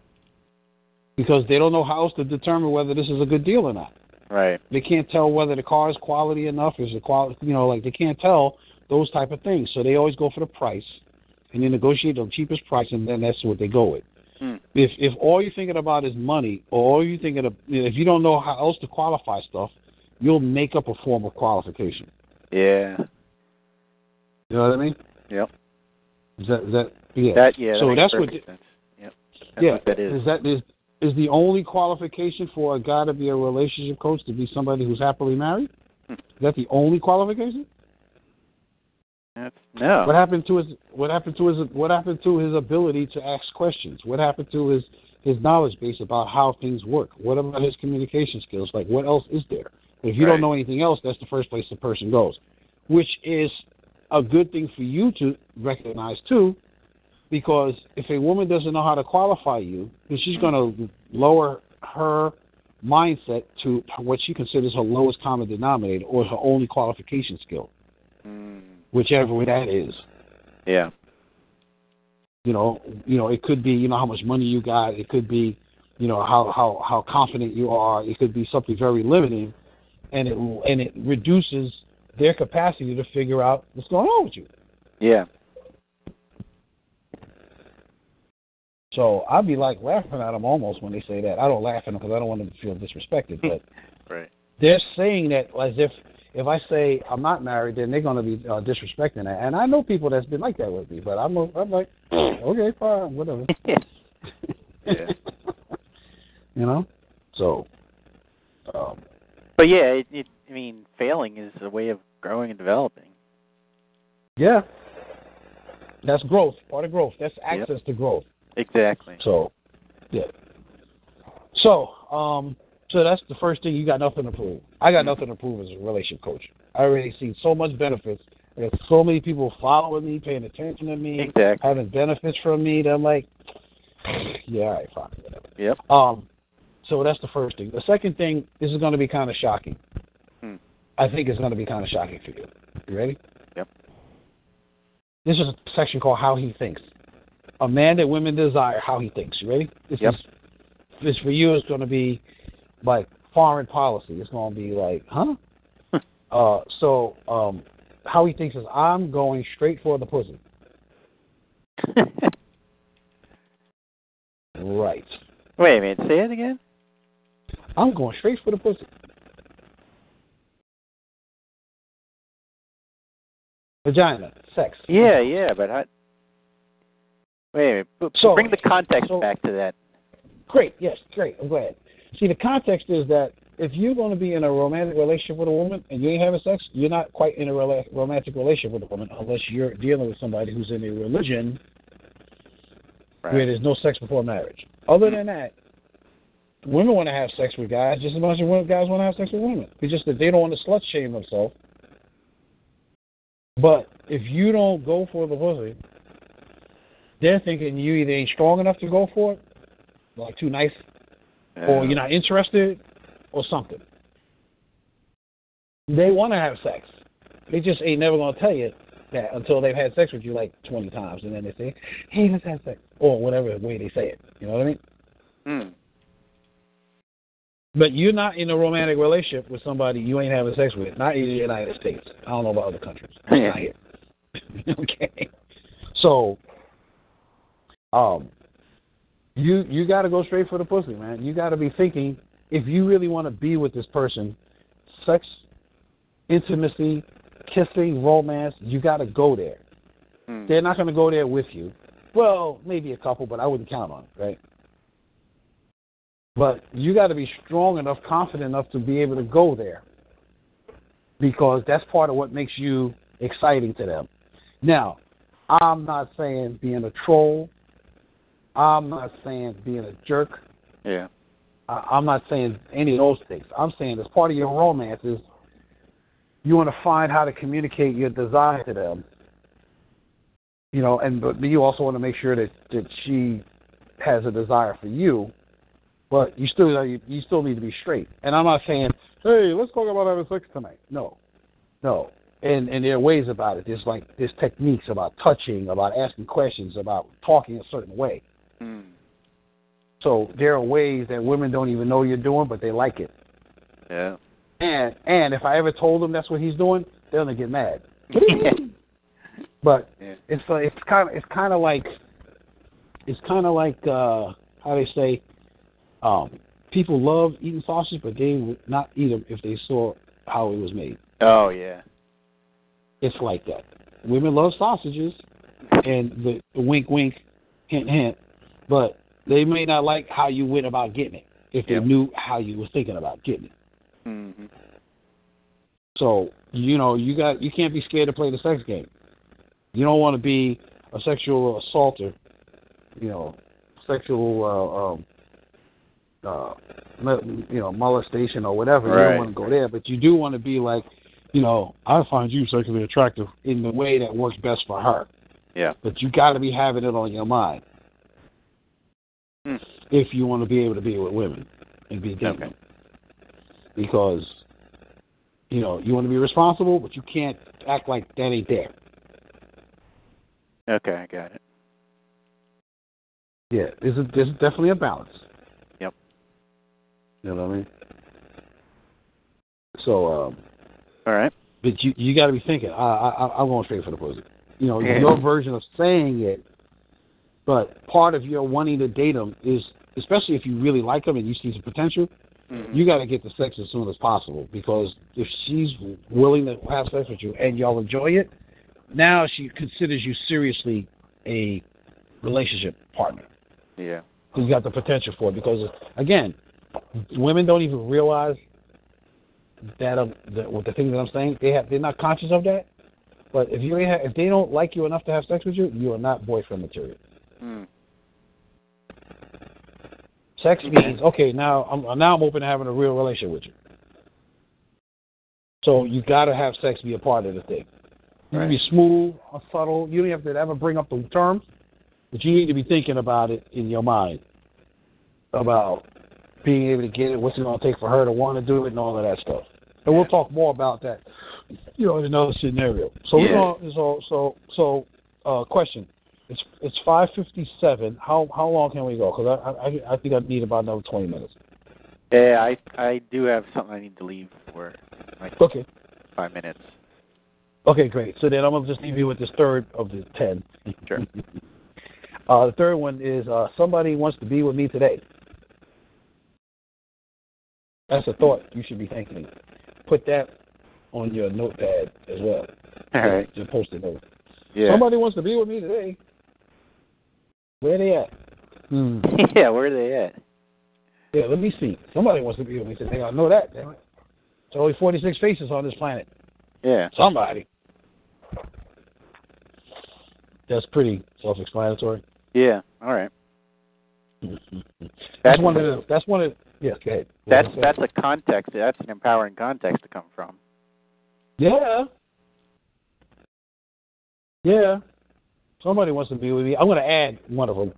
Because they don't know how else to determine whether this is a good deal or not. Right. They can't tell whether the car is quality enough. Is the quality, you know, like they can't tell those type of things. So they always go for the price, and they negotiate the cheapest price, and then that's what they go with. Hmm. If if all you're thinking about is money, or all you're thinking of, if you don't know how else to qualify stuff, you'll make up a form of qualification. Yeah. You know what I mean? Yep. Is that is that yeah? That yeah. That so makes that's what sense. Yep. That's yeah what that is. that is is the only qualification for a guy to be a relationship coach to be somebody who's happily married? Is that the only qualification? That's no. What happened to his what happened to his what happened to his ability to ask questions? What happened to his his knowledge base about how things work? What about his communication skills? Like what else is there? If you Right. don't know anything else, that's the first place the person goes. Which is a good thing for you to recognize too, because if a woman doesn't know how to qualify you, then she's going to lower her mindset to what she considers her lowest common denominator or her only qualification skill, Mm, whichever that is. yeah. you know you know it could be you know how much money you got it could be you know how how how confident you are it could be something very limiting and it and it reduces their capacity to figure out what's going on with you Yeah. So i'd be like laughing at them almost when they say that i don't laugh at them because i don't want them to feel disrespected but Right. they're saying that as if if I say I'm not married, then they're going to be uh, disrespecting that. And I know people that's been like that with me, but I'm a, I'm like, okay, fine, whatever. yeah. you know, so um, But yeah, it, it, I mean, failing is a way of growing and developing. yeah, that's growth. Part of growth. That's access to growth. Exactly. So, yeah. So, um, so that's the first thing. You got nothing to prove. I got nothing to prove as a relationship coach. I already seen so much benefits. I got so many people following me, paying attention to me, Exactly. having benefits from me. That I'm like, Yeah, all right, fine, whatever. Yep. Um, so that's the first thing. The second thing, this is going to be kind of shocking. Hmm. I think it's going to be kind of shocking for you. You ready? Yep. This is a section called "How He Thinks." A man that women desire, how he thinks. You ready? This Yep. is this for you is going to be like foreign policy. It's going to be like, huh? uh, so um, how he thinks is, I'm going straight for the pussy. Right. Wait a minute. Say it again. I'm going straight for the pussy. Vagina, sex. Yeah, yeah, but I. Wait. So- bring the context so- back to that. Great, yes, great. I'm glad. See, the context is that if you're going to be in a romantic relationship with a woman and you ain't having sex, you're not quite in a rela- romantic relationship with a woman unless you're dealing with somebody who's in a religion where there's no sex before marriage. Other than that, women want to have sex with guys just as much as guys want to have sex with women. It's just that they don't want to slut shame themselves. But if you don't go for the pussy, they're thinking you either ain't strong enough to go for it, like too nice, or Uh, you're not interested, or something. They want to have sex. They just ain't never gonna tell you that until they've had sex with you like 20 times, and then they say, "Hey, let's have sex," or whatever way they say it. You know what I mean? Hmm. But you're not in a romantic relationship with somebody you ain't having sex with. Not in the United States. I don't know about other countries. Yeah. Not here. okay. So, um, you you got to go straight for the pussy, man. You got to be thinking if you really want to be with this person, sex, intimacy, kissing, romance. You got to go there. Hmm. They're not going to go there with you. Well, maybe a couple, but I wouldn't count on it, right? But you got to be strong enough, confident enough to be able to go there because that's part of what makes you exciting to them. Now, I'm not saying being a troll. I'm not saying being a jerk. Yeah. I, I'm not saying any of those things. I'm saying as part of your romance is you want to find how to communicate your desire to them. You know, and but you also want to make sure that that she has a desire for you, but you still you, you still need to be straight. And I'm not saying, hey, let's talk about having sex tonight. No, no. And and there are ways about it. There's like there's techniques about touching, about asking questions, about talking a certain way. Hmm. So there are ways that women don't even know you're doing, but they like it. Yeah. And and if I ever told them that's what he's doing, they're gonna get mad. But Yeah. it's uh, it's kind of it's kind of like it's kind of like uh, how they say um, people love eating sausage, but they would not eat them if they saw how it was made. Oh yeah. It's like that. Women love sausages, and the, the wink, wink, hint, hint, but they may not like how you went about getting it if they Yep. knew how you were thinking about getting it. hmm So you know you got you can't be scared to play the sex game. You don't want to be a sexual assaulter, you know, sexual uh, um, uh, you know molestation or whatever. Right. You don't want to go there, but you do want to be like, you know, I find you sexually attractive in the way that works best for her. Yeah. But you got to be having it on your mind Hmm. if you want to be able to be with women and be different. Okay. Because you know you want to be responsible, but you can't act like that ain't there. Okay, I got it. Yeah, there's a, there's definitely a balance. Yep. You know what I mean? So, um, All right. but you you got to be thinking. I, I I'm going straight for the pussy. You know, Yeah. your version of saying it, but part of your wanting to date them is, especially if you really like them and you see some potential, Mhm. you got to get the sex as soon as possible because if she's willing to have sex with you and y'all enjoy it, now she considers you seriously a relationship partner. Yeah. who's got the potential for it. Because again, women don't even realize that um, the, with the things that I'm saying, they have they're not conscious of that. But if you if they don't like you enough to have sex with you, you are not boyfriend material. Hmm. Sex means okay. Now I'm now I'm open to having a real relationship with you. So you got to have sex be a part of the thing. You can be smooth or subtle. You don't have to ever bring up the terms. But you need to be thinking about it in your mind about being able to get it, what's it going to take for her to want to do it, and all of that stuff. And we'll talk more about that, you know, in another scenario. So we're Yeah. going. So so so. Uh, question. It's it's five fifty seven. How how long can we go? Because I, I I think I need about another twenty minutes. Yeah, I I do have something I need to leave for like Okay. five minutes. Okay, great. So then I'm gonna just leave you with this third of the ten. Sure. Uh, the third one is uh, somebody wants to be with me today. That's a thought you should be thinking. Put that on your notepad as well. All right. Just post it note. Yeah. Somebody wants to be with me today. Where they at? Hmm. yeah, where are they at? Yeah, let me see. Somebody wants to be with me today. I know that. Damn it. There's only 46 faces on this planet. Yeah. Somebody. That's pretty self-explanatory. Yeah. All right. That's, That's one of the. That's one of. Yes, go ahead. That's that's a context. That's an empowering context to come from. Yeah. Yeah. Somebody wants to be with me. I'm going to add one of them.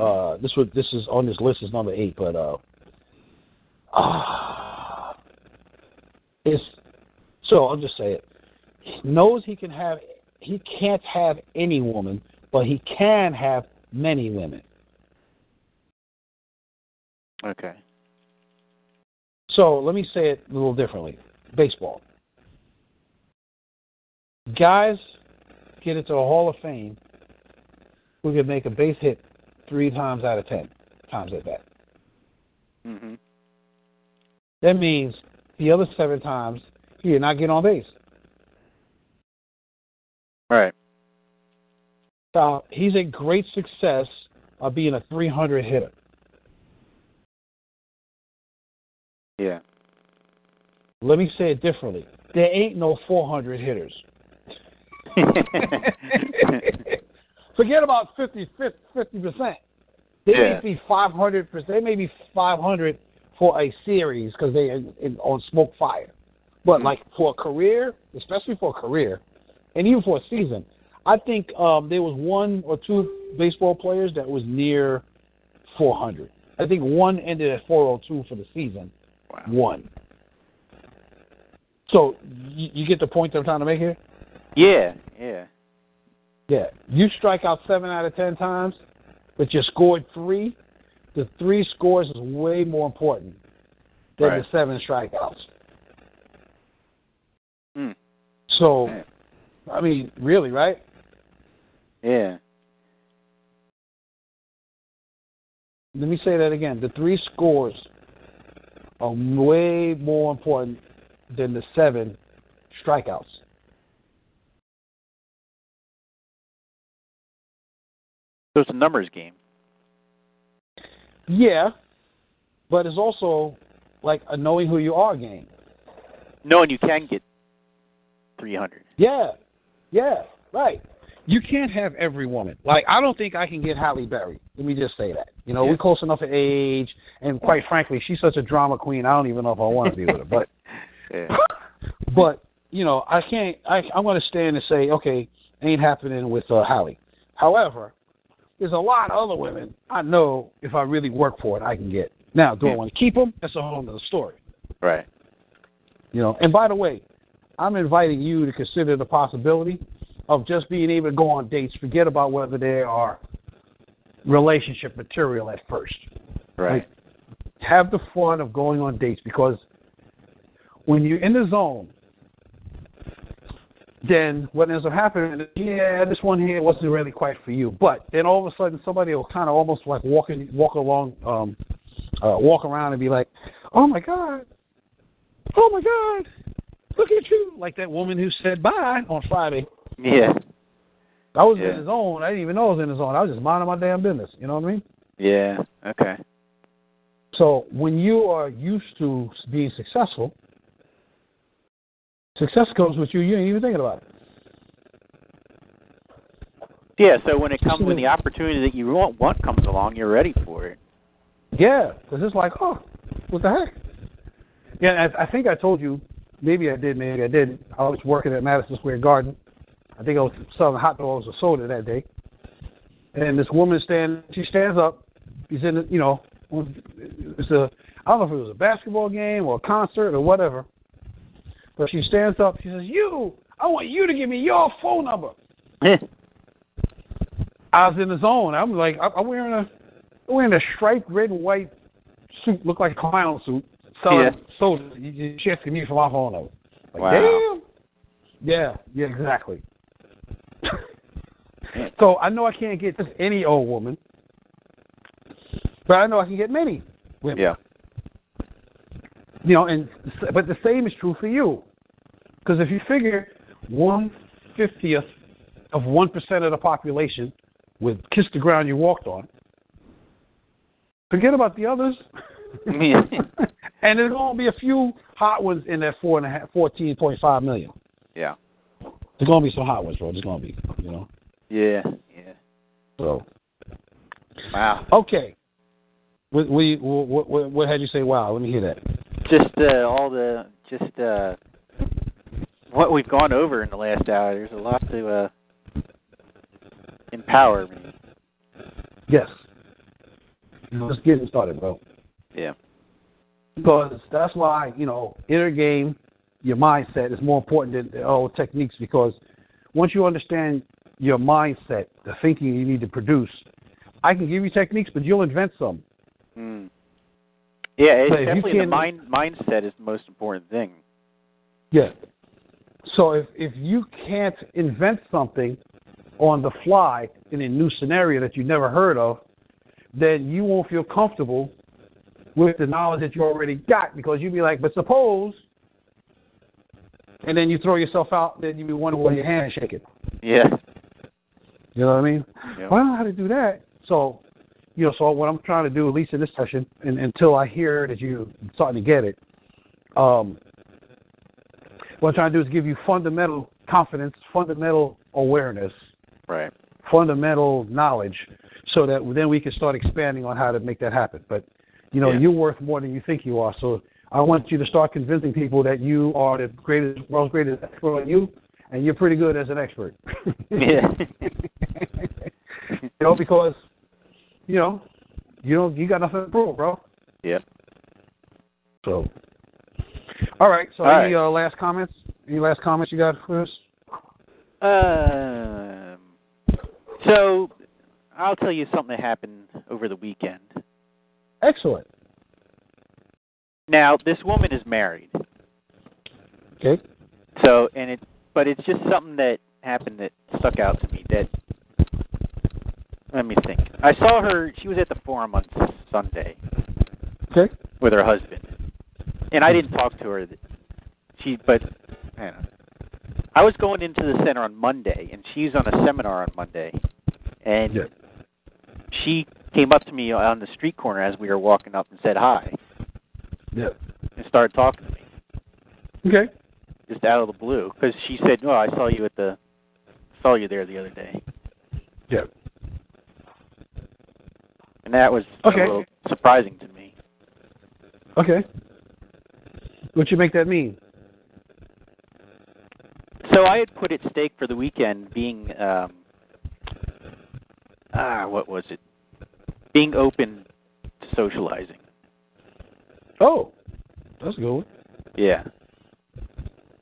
Uh, this was this is on this list is number eight, but uh, uh it's so I'll just say it. He knows he can have he can't have any woman, but he can have many women. Okay. So let me say it a little differently. Baseball. Guys get into the Hall of Fame who can make a base hit three times out of ten times at that. Mhm. That means the other seven times he did not get on base. Right. So he's a great success of being a 300 hitter. Yeah. Let me say it differently. There ain't no 400 hitters. Forget about 50 percent. They Yeah. may be 500 percent. They may be 500 for a series because they in, in, on smoke fire. But Mhm. like for a career, especially for a career, and even for a season, I think um, there was one or two baseball players that was near 400. I think one ended at 402 for the season. wow. One. So you, you get the point that I'm trying to make here? Yeah. Yeah. Yeah. You strike out seven out of ten times, but you scored three. The three scores is way more important than Right. the seven strikeouts. Hmm. So. I mean, really, right? Yeah. Let me say that again. The three scores are way more important than the seven strikeouts. So it's a numbers game. Yeah, but it's also like a knowing who you are game. Knowing you can get 300. Yeah, yeah, right. You can't have every woman. Like I don't think I can get Halle Berry. Let me just say that. You know, Yeah. we're close enough in age, and quite frankly, she's such a drama queen. I don't even know if I want to be with her. But, Yeah. but you know, I can't. I, I'm going to stand and say, okay, ain't happening with uh, Halle. However, there's a lot of other women I know if I really work for it, I can get. Now, do I hmm. want to keep them? That's a whole other story. Right. You know, and by the way, I'm inviting you to consider the possibility of just being able to go on dates. Forget about whether they are relationship material at first. Right. Have the fun of going on dates because when you're in the zone, then what ends up happening is, yeah, this one here wasn't really quite for you. But then all of a sudden, somebody will kind of almost like walking, walk along, um, uh, walk around and be like, "Oh my god, oh my god, look at you!" Like that woman who said bye on Friday. Yeah. I was Yeah. in the zone. I didn't even know I was in the zone. I was just minding my damn business. You know what I mean? Yeah. Okay. So when you are used to being successful, success comes with you. You ain't even thinking about it. Yeah. So when it comes, when the opportunity that you want, want comes along, you're ready for it. Yeah, because it's like, oh, what the heck? Yeah, I, I think I told you. Maybe I did. Maybe I didn't. I was working at Madison Square Garden. I think I was selling hot dogs or soda that day. and this woman stand. She stands up. She's in, the, you know, it's a. I don't know if it was a basketball game or a concert or whatever. But she stands up. She says, "You, I want you to give me your phone number." I was in the zone. I'm like, I'm wearing a, I'm wearing a striped red and white suit, look like a clown suit. Selling Yeah. you, she asking me for my phone number. Like, Wow. damn. Yeah, yeah, exactly. so I know I can't get just any old woman, but I know I can get many women. yeah. You know, and but the same is true for you, because if you figure one fiftieth of one percent of the population would kiss the ground you walked on, forget about the others. and there's going to be a few hot ones in that four and a half, fourteen point five million. yeah. There's going to be some hot ones, bro. There's going to be, you know. Yeah. Yeah. So Wow. okay. What, what, what, what, what had you say? Wow, let me hear that. Just uh, all the just uh, what we've gone over in the last hour. There's a lot to uh, empower me. Yes. Just getting started, bro. Yeah. Because that's why, you know, inner game, your mindset is more important than all techniques because once you understand your mindset, the thinking you need to produce, I can give you techniques, but you'll invent some. Mm. Yeah, it's But definitely the mind mindset is the most important thing. Yeah. So if if you can't invent something on the fly in a new scenario that you never heard of, then you won't feel comfortable with the knowledge that you already got because you'd be like, but suppose, and then you throw yourself out, then you'd be wondering why your hand is shaking. Yeah. You know what I mean? Yeah. Well, I don't know how to do that. So, you know, so what I'm trying to do, at least in this session, and until I hear that you're starting to get it, um, what I'm trying to do is give you fundamental confidence, fundamental awareness, Right. fundamental knowledge, so that then we can start expanding on how to make that happen. But, you know, Yeah. you're worth more than you think you are. So I want you to start convincing people that you are the greatest, world's greatest expert on you, and you're pretty good as an expert. Yeah. you know, because you know, you don't you got nothing to prove, bro. yeah. So, all right. So, All any Uh, last comments? Any last comments you got for us? Um. So, I'll tell you something that happened over the weekend. Excellent. Now, this woman is married. Okay. So, and it, but it's just something that happened that stuck out to me. That let me think. I saw her. She was at the forum on Sunday Okay. with her husband, and I didn't talk to her. She, but I don't know. I was going into the center on Monday, and she's on a seminar on Monday, and Yeah. she came up to me on the street corner as we were walking up and said hi Yeah. and started talking to me Okay. just out of the blue because she said, "No, I saw you at the saw you there the other day," Yeah. And that was Okay. a little surprising to me. Okay. What you make that mean? So I had put at stake for the weekend being um ah what was it? Being open to socializing. Oh, that's a good. One. Yeah.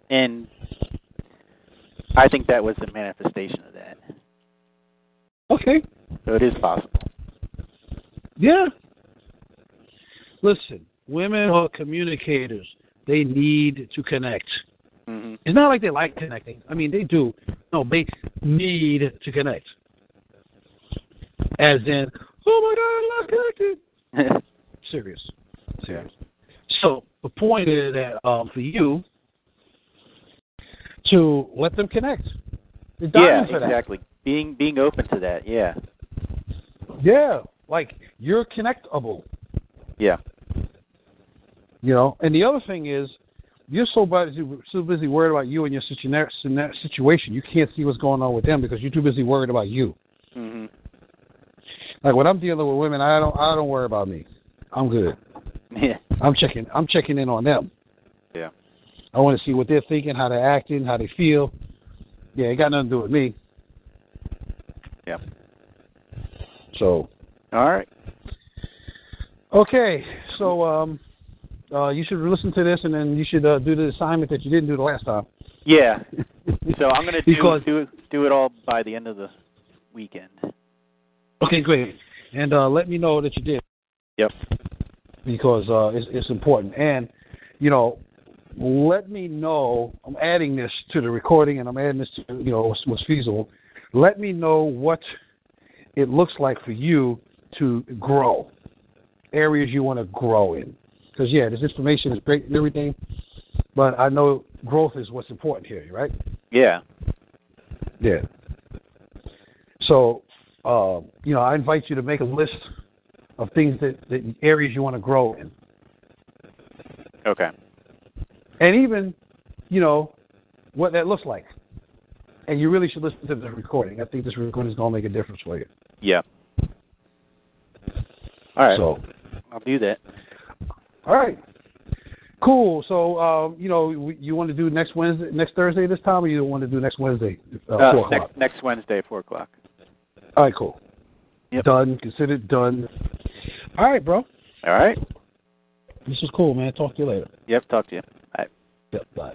And I think that was the manifestation of that. Okay. So it is possible. Yeah. Listen, women are communicators. They need to connect. hmm It's not like they like connecting. I mean, they do. No, they need to connect. As in, oh my God, I'm not connected. Serious. Serious. So the point is that um, for you to let them connect. Yeah, for that. exactly. Being being open to that. Yeah. Yeah, like you're connectable. Yeah. You know, and the other thing is, you're so busy, so busy worried about you and your situ- situation, you can't see what's going on with them because you're too busy worried about you. Mm-hmm. Like when I'm dealing with women, I don't, I don't worry about me. I'm good. Yeah. I'm checking, I'm checking in on them. Yeah. I want to see what they're thinking, how they're acting, how they feel. Yeah, it got nothing to do with me. Yeah. So. All right. Okay, so um, uh, you should listen to this, and then you should uh, do the assignment that you didn't do the last time. Yeah. So I'm gonna do Because- do it do it all by the end of the weekend. Okay, great. And uh, let me know that you did. Yep. Because uh, it's, it's important. And, you know, let me know. I'm adding this to the recording and I'm adding this to, you know, what's, what's feasible. Let me know what it looks like for you to grow, areas you want to grow in. Because, yeah, this information is great and everything, but I know growth is what's important here, right? Yeah. Yeah. So, uh, you know, I invite you to make a list of things that, that areas you want to grow in, Okay. and even, you know, what that looks like. And you really should listen to the recording. I think this recording is going to make a difference for you. Yeah. All right. So, I'll do that. all right, cool. So, um, you know, you want to do next Wednesday, next Thursday this time, or you want to do next Wednesday, uh, Uh, four o'clock? next next Wednesday, four o'clock. All right, cool. Yep. Done. Considered done. All right, bro. All right. This is cool, man. Talk to you later. Yep. Talk to you. Bye. Yep. Bye.